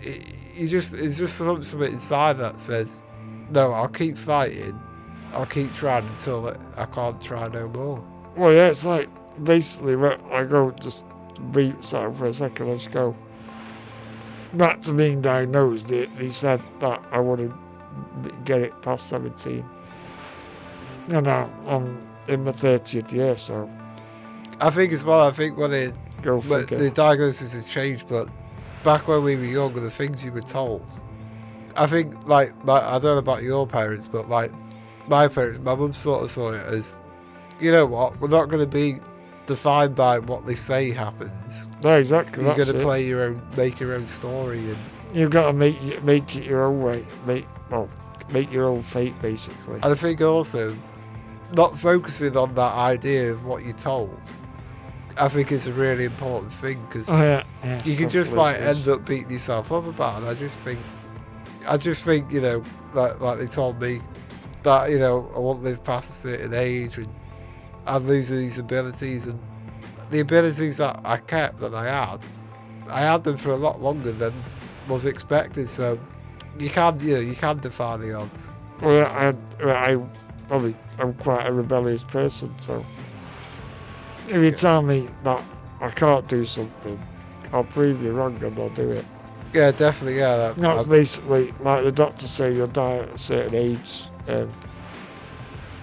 it, you just it's just some- something inside that says, no, I'll keep fighting, I'll keep trying until I can't try no more. Well, yeah, it's like basically when I go just breathe something for a second. I just go back to being diagnosed. They, they said that I wouldn't get it past seventeen, and now I'm in my thirtieth year, so I think as well. I think when it go But the diagnosis has changed, but back when we were younger, the things you were told, I think, like, my, I don't know about your parents, but like, my parents, my mum sort of saw it as, you know what, we're not going to be defined by what they say happens. no, exactly. You're going to play your own, make your own story, and You've got to make make it your own way. Make well, make your own fate, basically. and I think also, not focusing on that idea of what you're told. I think it's a really important thing because Oh, yeah, yeah, you can just like end up beating yourself up about it. I just think, I just think you know, like like they told me that you know I won't live past a certain age and I'd lose these abilities and the abilities that I kept that I had, I had them for a lot longer than was expected. So you can you know you can defy the odds. Well, I, I probably I'm quite a rebellious person, so if you tell me that I can't do something, I'll prove you wrong and I'll do it. Yeah, definitely. Yeah, that, That's I- basically like the doctor say you'll die at a certain age. Um,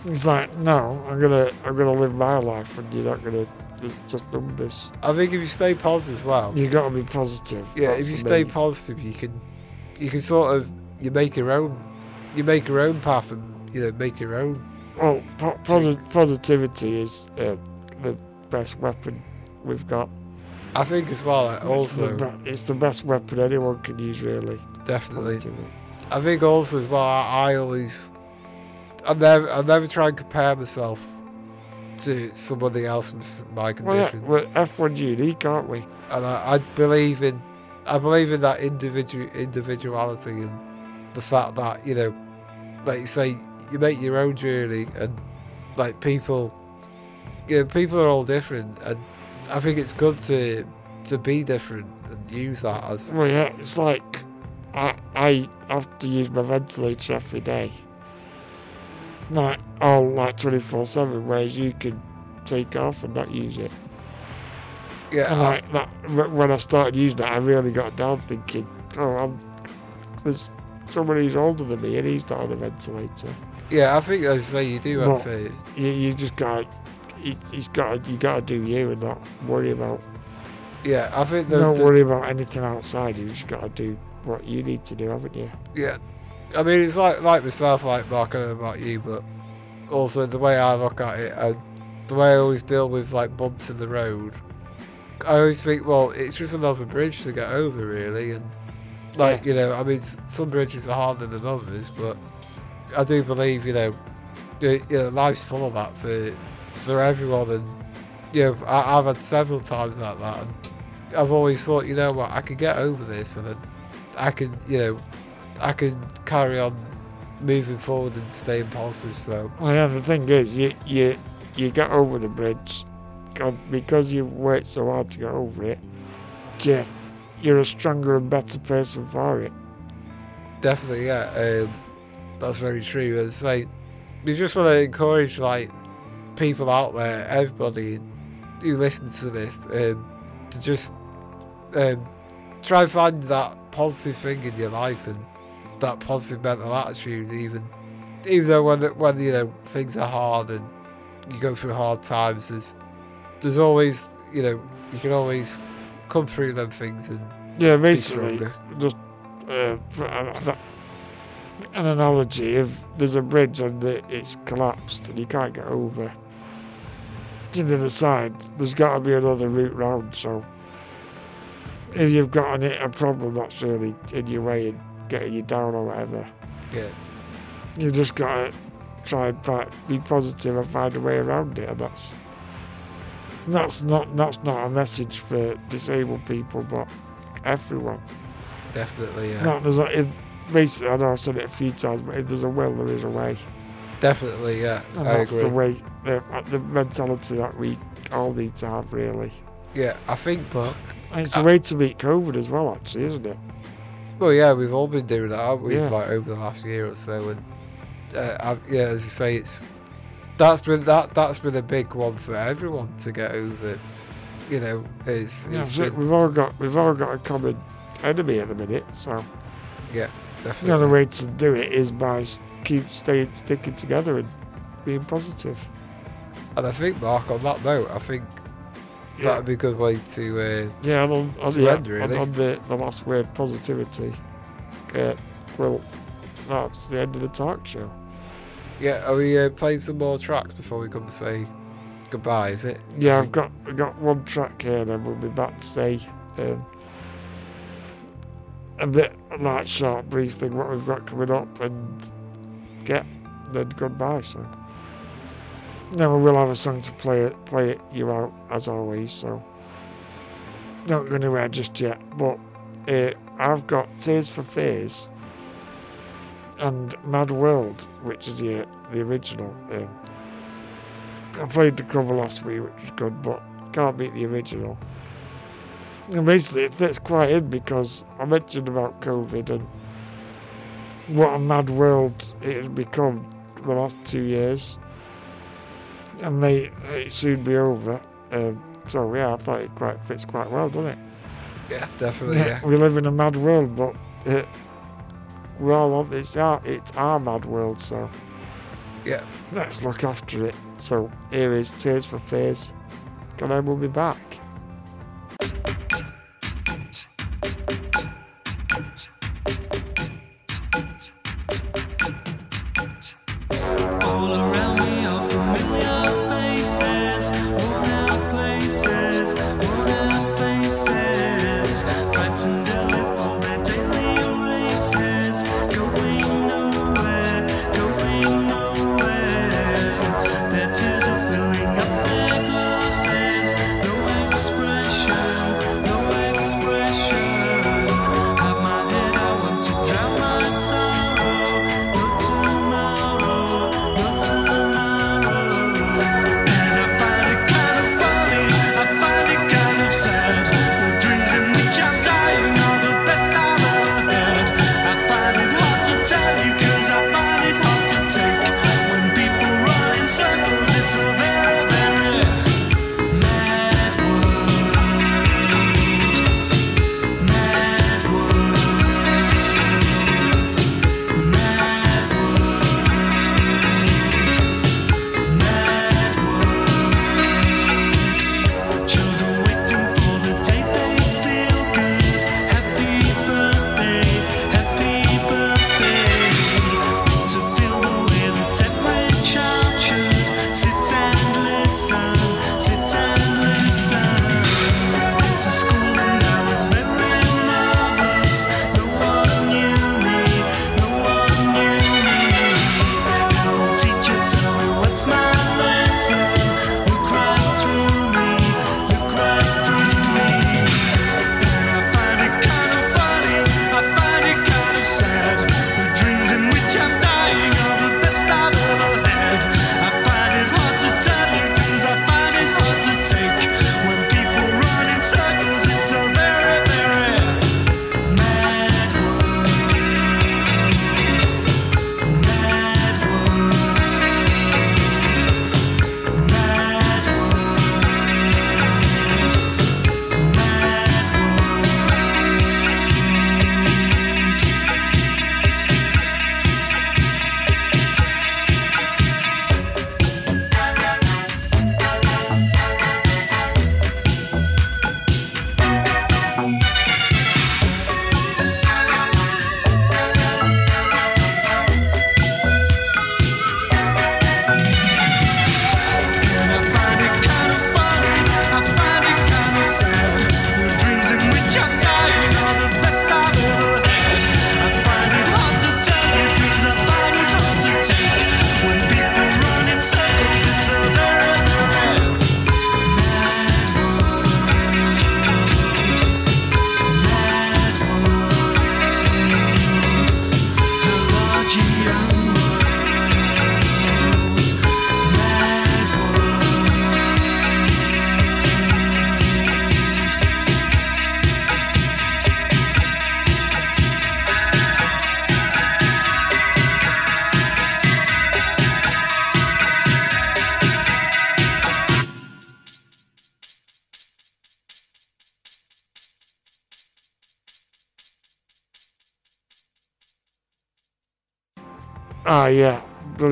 it's like no, I'm gonna I'm gonna live my life, and you're not gonna. It's just numbers. I think if you stay positive, as well. You got to be positive. Yeah, if you stay main- positive, you can, you can sort of, you make your own, you make your own path and you know make your own. Well, po- posi- positivity is uh, best weapon we've got. I think as well. It's the, Also, be- it's the best weapon anyone can use, really. definitely. Positivity. I think also as well. I, I always, I never, I never try and compare myself to somebody else with my Well, yeah, condition. we're F1 unique, aren't we? and I, I believe in, I believe in that individual individuality and the fact that you know, like you say, you make your own journey and like people, know, people are all different, and I think it's good to to be different and use that as Well, yeah, it's like I, I have to use my ventilator every day. Like, all like 24 7, whereas you can take off and not use it. Yeah, And like that, when I started using it, I really got down thinking, oh, I'm, there's somebody who's older than me and he's not on a ventilator. yeah. I think as I say you do have to. You, you just got, he, he's got, you got to do you and not worry about, Yeah, I think the, don't the- worry about anything outside. You just got to do what you need to do, haven't you? Yeah, I mean it's like like myself, like Mark, I don't know about you, but also the way I look at it and the way I always deal with like bumps in the road. I always think, well, it's just another bridge to get over, really, and like you know, I mean, some bridges are harder than others, but I do believe, you know, you know, life's full of that for for everyone, and you know, I, I've had several times like that, and I've always thought, you know what, I could get over this, and I can, you know, I can carry on moving forward and staying positive. So Well, yeah, the thing is, you you you get over the bridge, because you've worked so hard to get over it. Yeah, you're a stronger and better person for it. definitely, yeah, um, that's very true. And say, you just want to encourage like people out there, everybody who listens to this, um, to just um, try and find that positive thing in your life and that positive mental attitude, even even though when when you know things are hard and you go through hard times, there's there's always you know you can always come through them things and Yeah, basically, stronger. just uh, an, an analogy: of there's a bridge and it's collapsed and you can't get over to the side, there's got to be another route round. So, if you've got an, a problem that's really in your way and getting you down or whatever, Yeah. you just got to try and fi- be positive and find a way around it. And that's that's not that's not a message for disabled people, but everyone. definitely yeah. No, there's a, if, basically, I know I've said it a few times, but if there's a will, there is a way. Definitely, yeah. And I that's agree. the way, the, the mentality that we all need to have, really. Yeah, I think, but And it's a way to beat COVID as well, actually, isn't it? well, yeah, we've all been doing that, haven't we? Yeah. Like over the last year or so, and uh, yeah, as you say, it's that's been that that's been a big one for everyone to get over. You know, is Yeah, it's so been- we've all got we've all got a common enemy at the minute, so yeah, the definitely. only way to do it is by keep staying sticking together and being positive. And I think, Mark, on that note, I think Yeah. that'd be a good way to. Uh, Yeah, and on, on, yeah, end, really. on, on the, the last word, positivity. Uh, well, that's the end of the talk show. yeah, are we uh, playing some more tracks before we come to say goodbye? Is it? Yeah, I've got I've got one track here, and then we'll be back to say um, a bit like short brief thing what we've got coming up, and get then goodbye. So then we will have a song to play it play it you out as always. So don't go anywhere just yet. But uh, I've got Tears for Fears and Mad World, which is the the original. Um, I played the cover last week, which was good, but can't beat the original. And basically, it fits quite in because I mentioned about COVID and what a mad world it had become the last two years. And may it soon be over. Um, so, yeah, I thought it quite fits quite well, doesn't it? Yeah, definitely. Yeah. we live in a mad world, but uh, we're all on it's our, it's our mad world, so Yeah. let's look after it. So here is Tears for Fears, and then we'll be back.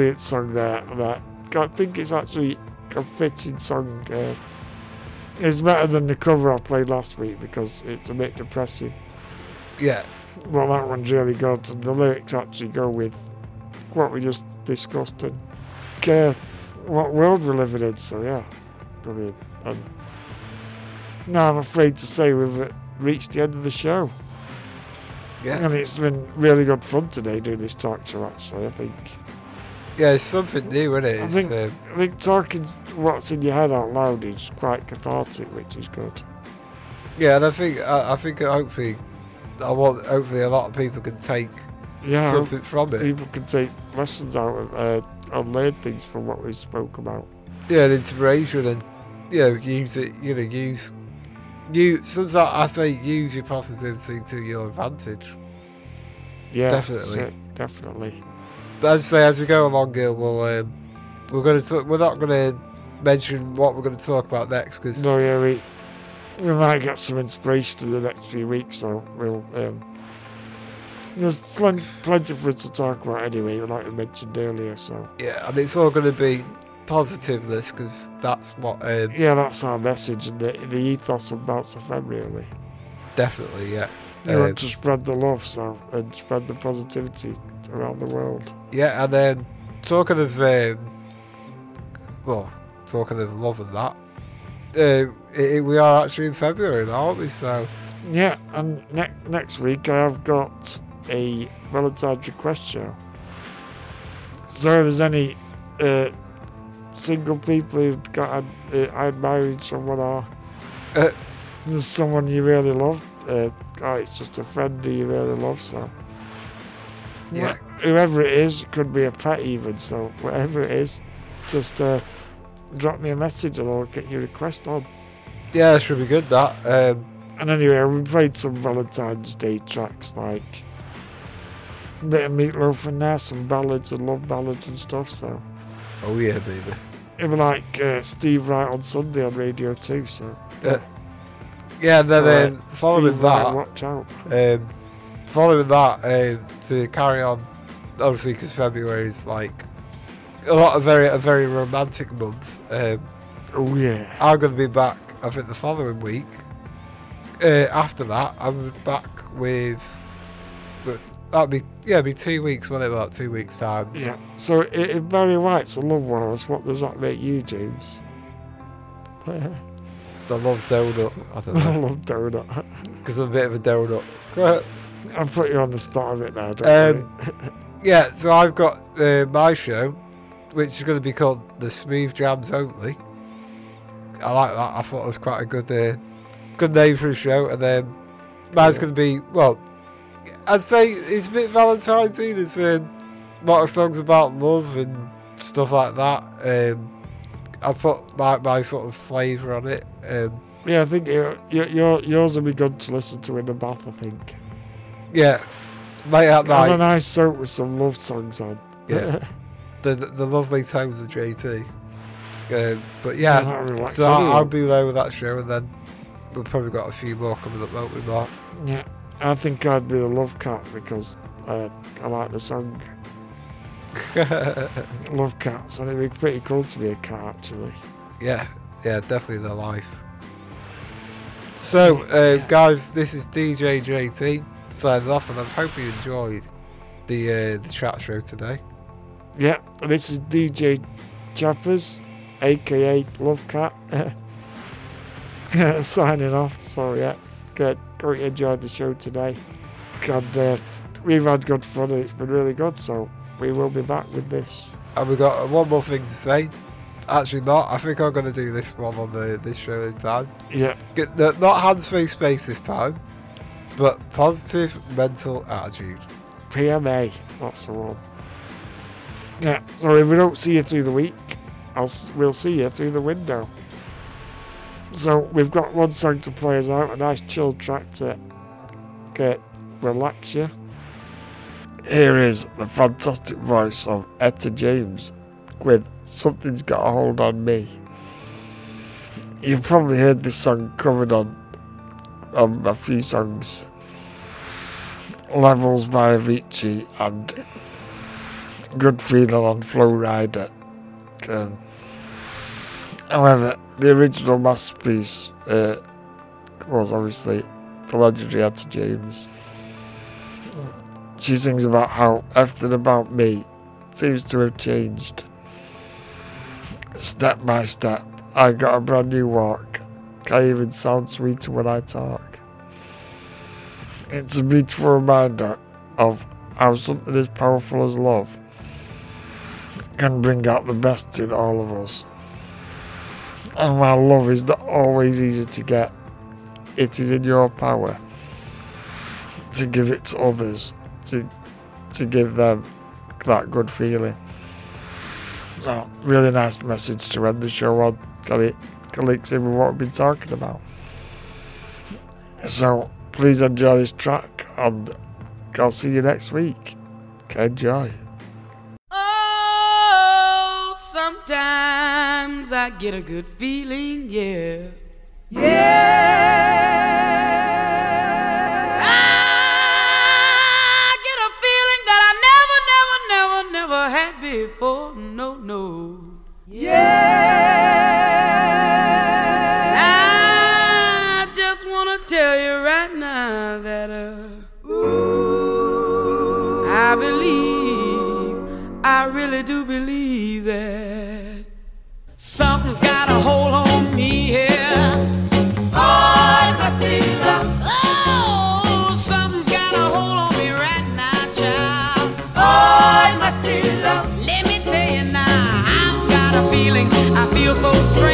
Brilliant song there. And I, think it's actually a fitting song. Uh, it's better than the cover I played last week because it's a bit depressing. Yeah. Well, that one's really good, and the lyrics actually go with what we just discussed and uh, what world we're living in. So yeah, brilliant. And now I'm afraid to say we've reached the end of the show. Yeah. And it's been really good fun today doing this talk show. Actually, I think. Yeah, it's something new, isn't it? I It's, think, um, I think talking what's in your head out loud is quite cathartic, which is good. yeah, and I think I, I think hopefully, I want hopefully a lot of people can take Yeah, something from it. People can take lessons out of uh, and learn things from what we spoke about. Yeah, and inspiration, and you know, use it. You know, use you. Sometimes I say use your positivity to your advantage. Yeah, definitely. definitely. As I say, as we go along, Gil, we'll um, we're going to talk, we're not going to mention what we're going to talk about next because No, yeah, we we might get some inspiration in the next few weeks, so we'll. Um, there's plenty, plenty for us to talk about anyway, like we mentioned earlier. So yeah, and it's all going to be positive positiveness because that's what um, yeah, that's our message and the, the ethos of Bounce FM really. definitely yeah. We Um, want to spread the love, so and spread the positivity around the world. Yeah, and then talking of, um, well, talking of love and that, uh, i i- we are actually in February now, aren't we? So, Yeah, and ne- next week I have got a Valentine's request show. So if there's any uh, single people who've got uh, I'm married someone or Uh. there's someone you really love, uh, or it's just a friend who you really love, so Yeah. Wh- whoever it is, it could be a pet even, so whatever it is, just uh, drop me a message and I'll get your request on. yeah, it should be good that. Um, And anyway, we played some Valentine's Day tracks like a bit of Meat Loaf in there, some ballads and love ballads and stuff. So oh, yeah, baby. even like uh, Steve Wright on Sunday on Radio Two. So Uh, yeah, and then um, following that, watch out. um, following that, um, to carry on, obviously, because February is like a lot of very a very romantic month. Um, Oh yeah, I'm going to be back, I think, the following week. Uh, after that, I'm back with. That'll be yeah, it'll be two weeks. Won't? About two weeks time. yeah. So if Barry White's a love one, what does that make you, James? The love donut. I don't know. I love donut. because I'm a bit of a donut. I'm put you on the spot a bit now. Don't Um, yeah, so I've got uh, my show, which is going to be called the Smooth Jams Only. I like that. I thought it was quite a good, uh, good name for a show. And then mine's Yeah. going to be well. I'd say it's a bit Valentine's. There's um, a lot of songs about love and stuff like that. Um, I put my, my sort of flavour on it. Um, Yeah, I think your, your, your, yours will be good to listen to in the bath. I think. yeah, late at Have a nice soak with some love songs on. Yeah. the, the the lovely tones of JT. Um, but Yeah, yeah, so I'll. I'll be there with that show, and then we've probably got a few more coming up, won't we, Mark? Yeah, I think I'd be the love cat because uh, I like the song Love Cats, and it'd be pretty cool to be a cat actually. yeah, yeah, definitely the life. So, uh, guys, this is DJ JT signing off, and I hope you enjoyed the uh, the chat show today. Yeah, and this is DJ Chappers, aka Love Cat, signing off. So yeah, good. You enjoyed the show today. And uh, we've had good fun. and It's been really good. So we will be back with this. And we got one more thing to say. Actually, not. I think I'm going to do this one on the this show this time. Yeah, Get the, not hands free space this time, but positive mental attitude. PMA. That's the one. Yeah. So if we don't see you through the week, I'll we'll see you through the window. So we've got one song to play us out, a nice chill track to get relax you. Here is the fantastic voice of Etta James with Something's Got a Hold on Me. You've probably heard this song covered on, on a few songs. Levels by Avicii and Good Feeling on Flo Rida. Um, however, the original masterpiece uh, was obviously the legendary Etta James. She sings about how everything about me seems to have changed. Step by step, I got a brand new walk. Can even sound sweeter when I talk. It's a beautiful reminder of how something as powerful as love can bring out the best in all of us. And while love is not always easy to get, it is in your power to give it to others to to give them that good feeling. So really nice message to end the show on. It connects in with what we've been talking about. So please enjoy this track and I'll see you next week. Enjoy. Oh, sometimes I get a good feeling, yeah. Yeah. had before. No, no. Yeah. And I just want to tell you right now that uh, Ooh. I believe, I really do believe that something's got a hold on. so strange.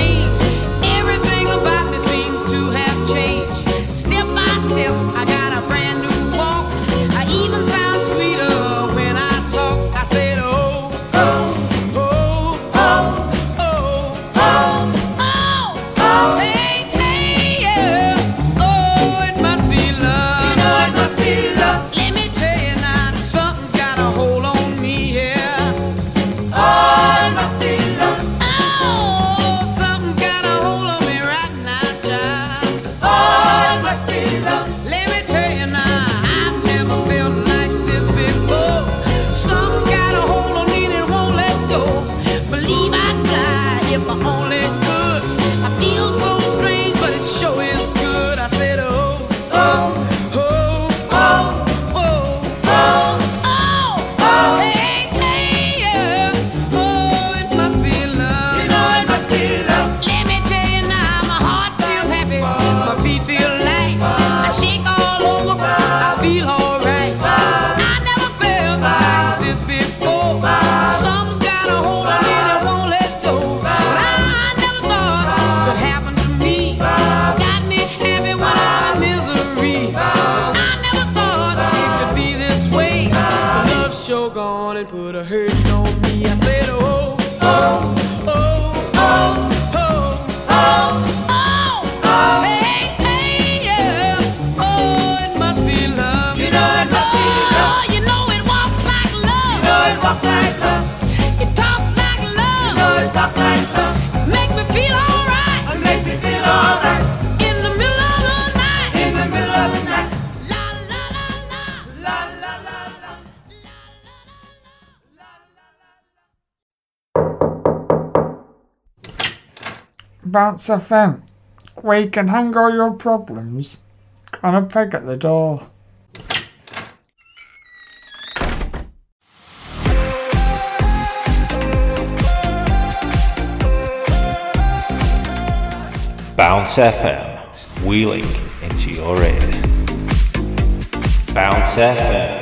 It's a vent. We can hang all your problems on a peg at the door. Bounce FM, wheeling into your ears. Bounce FM.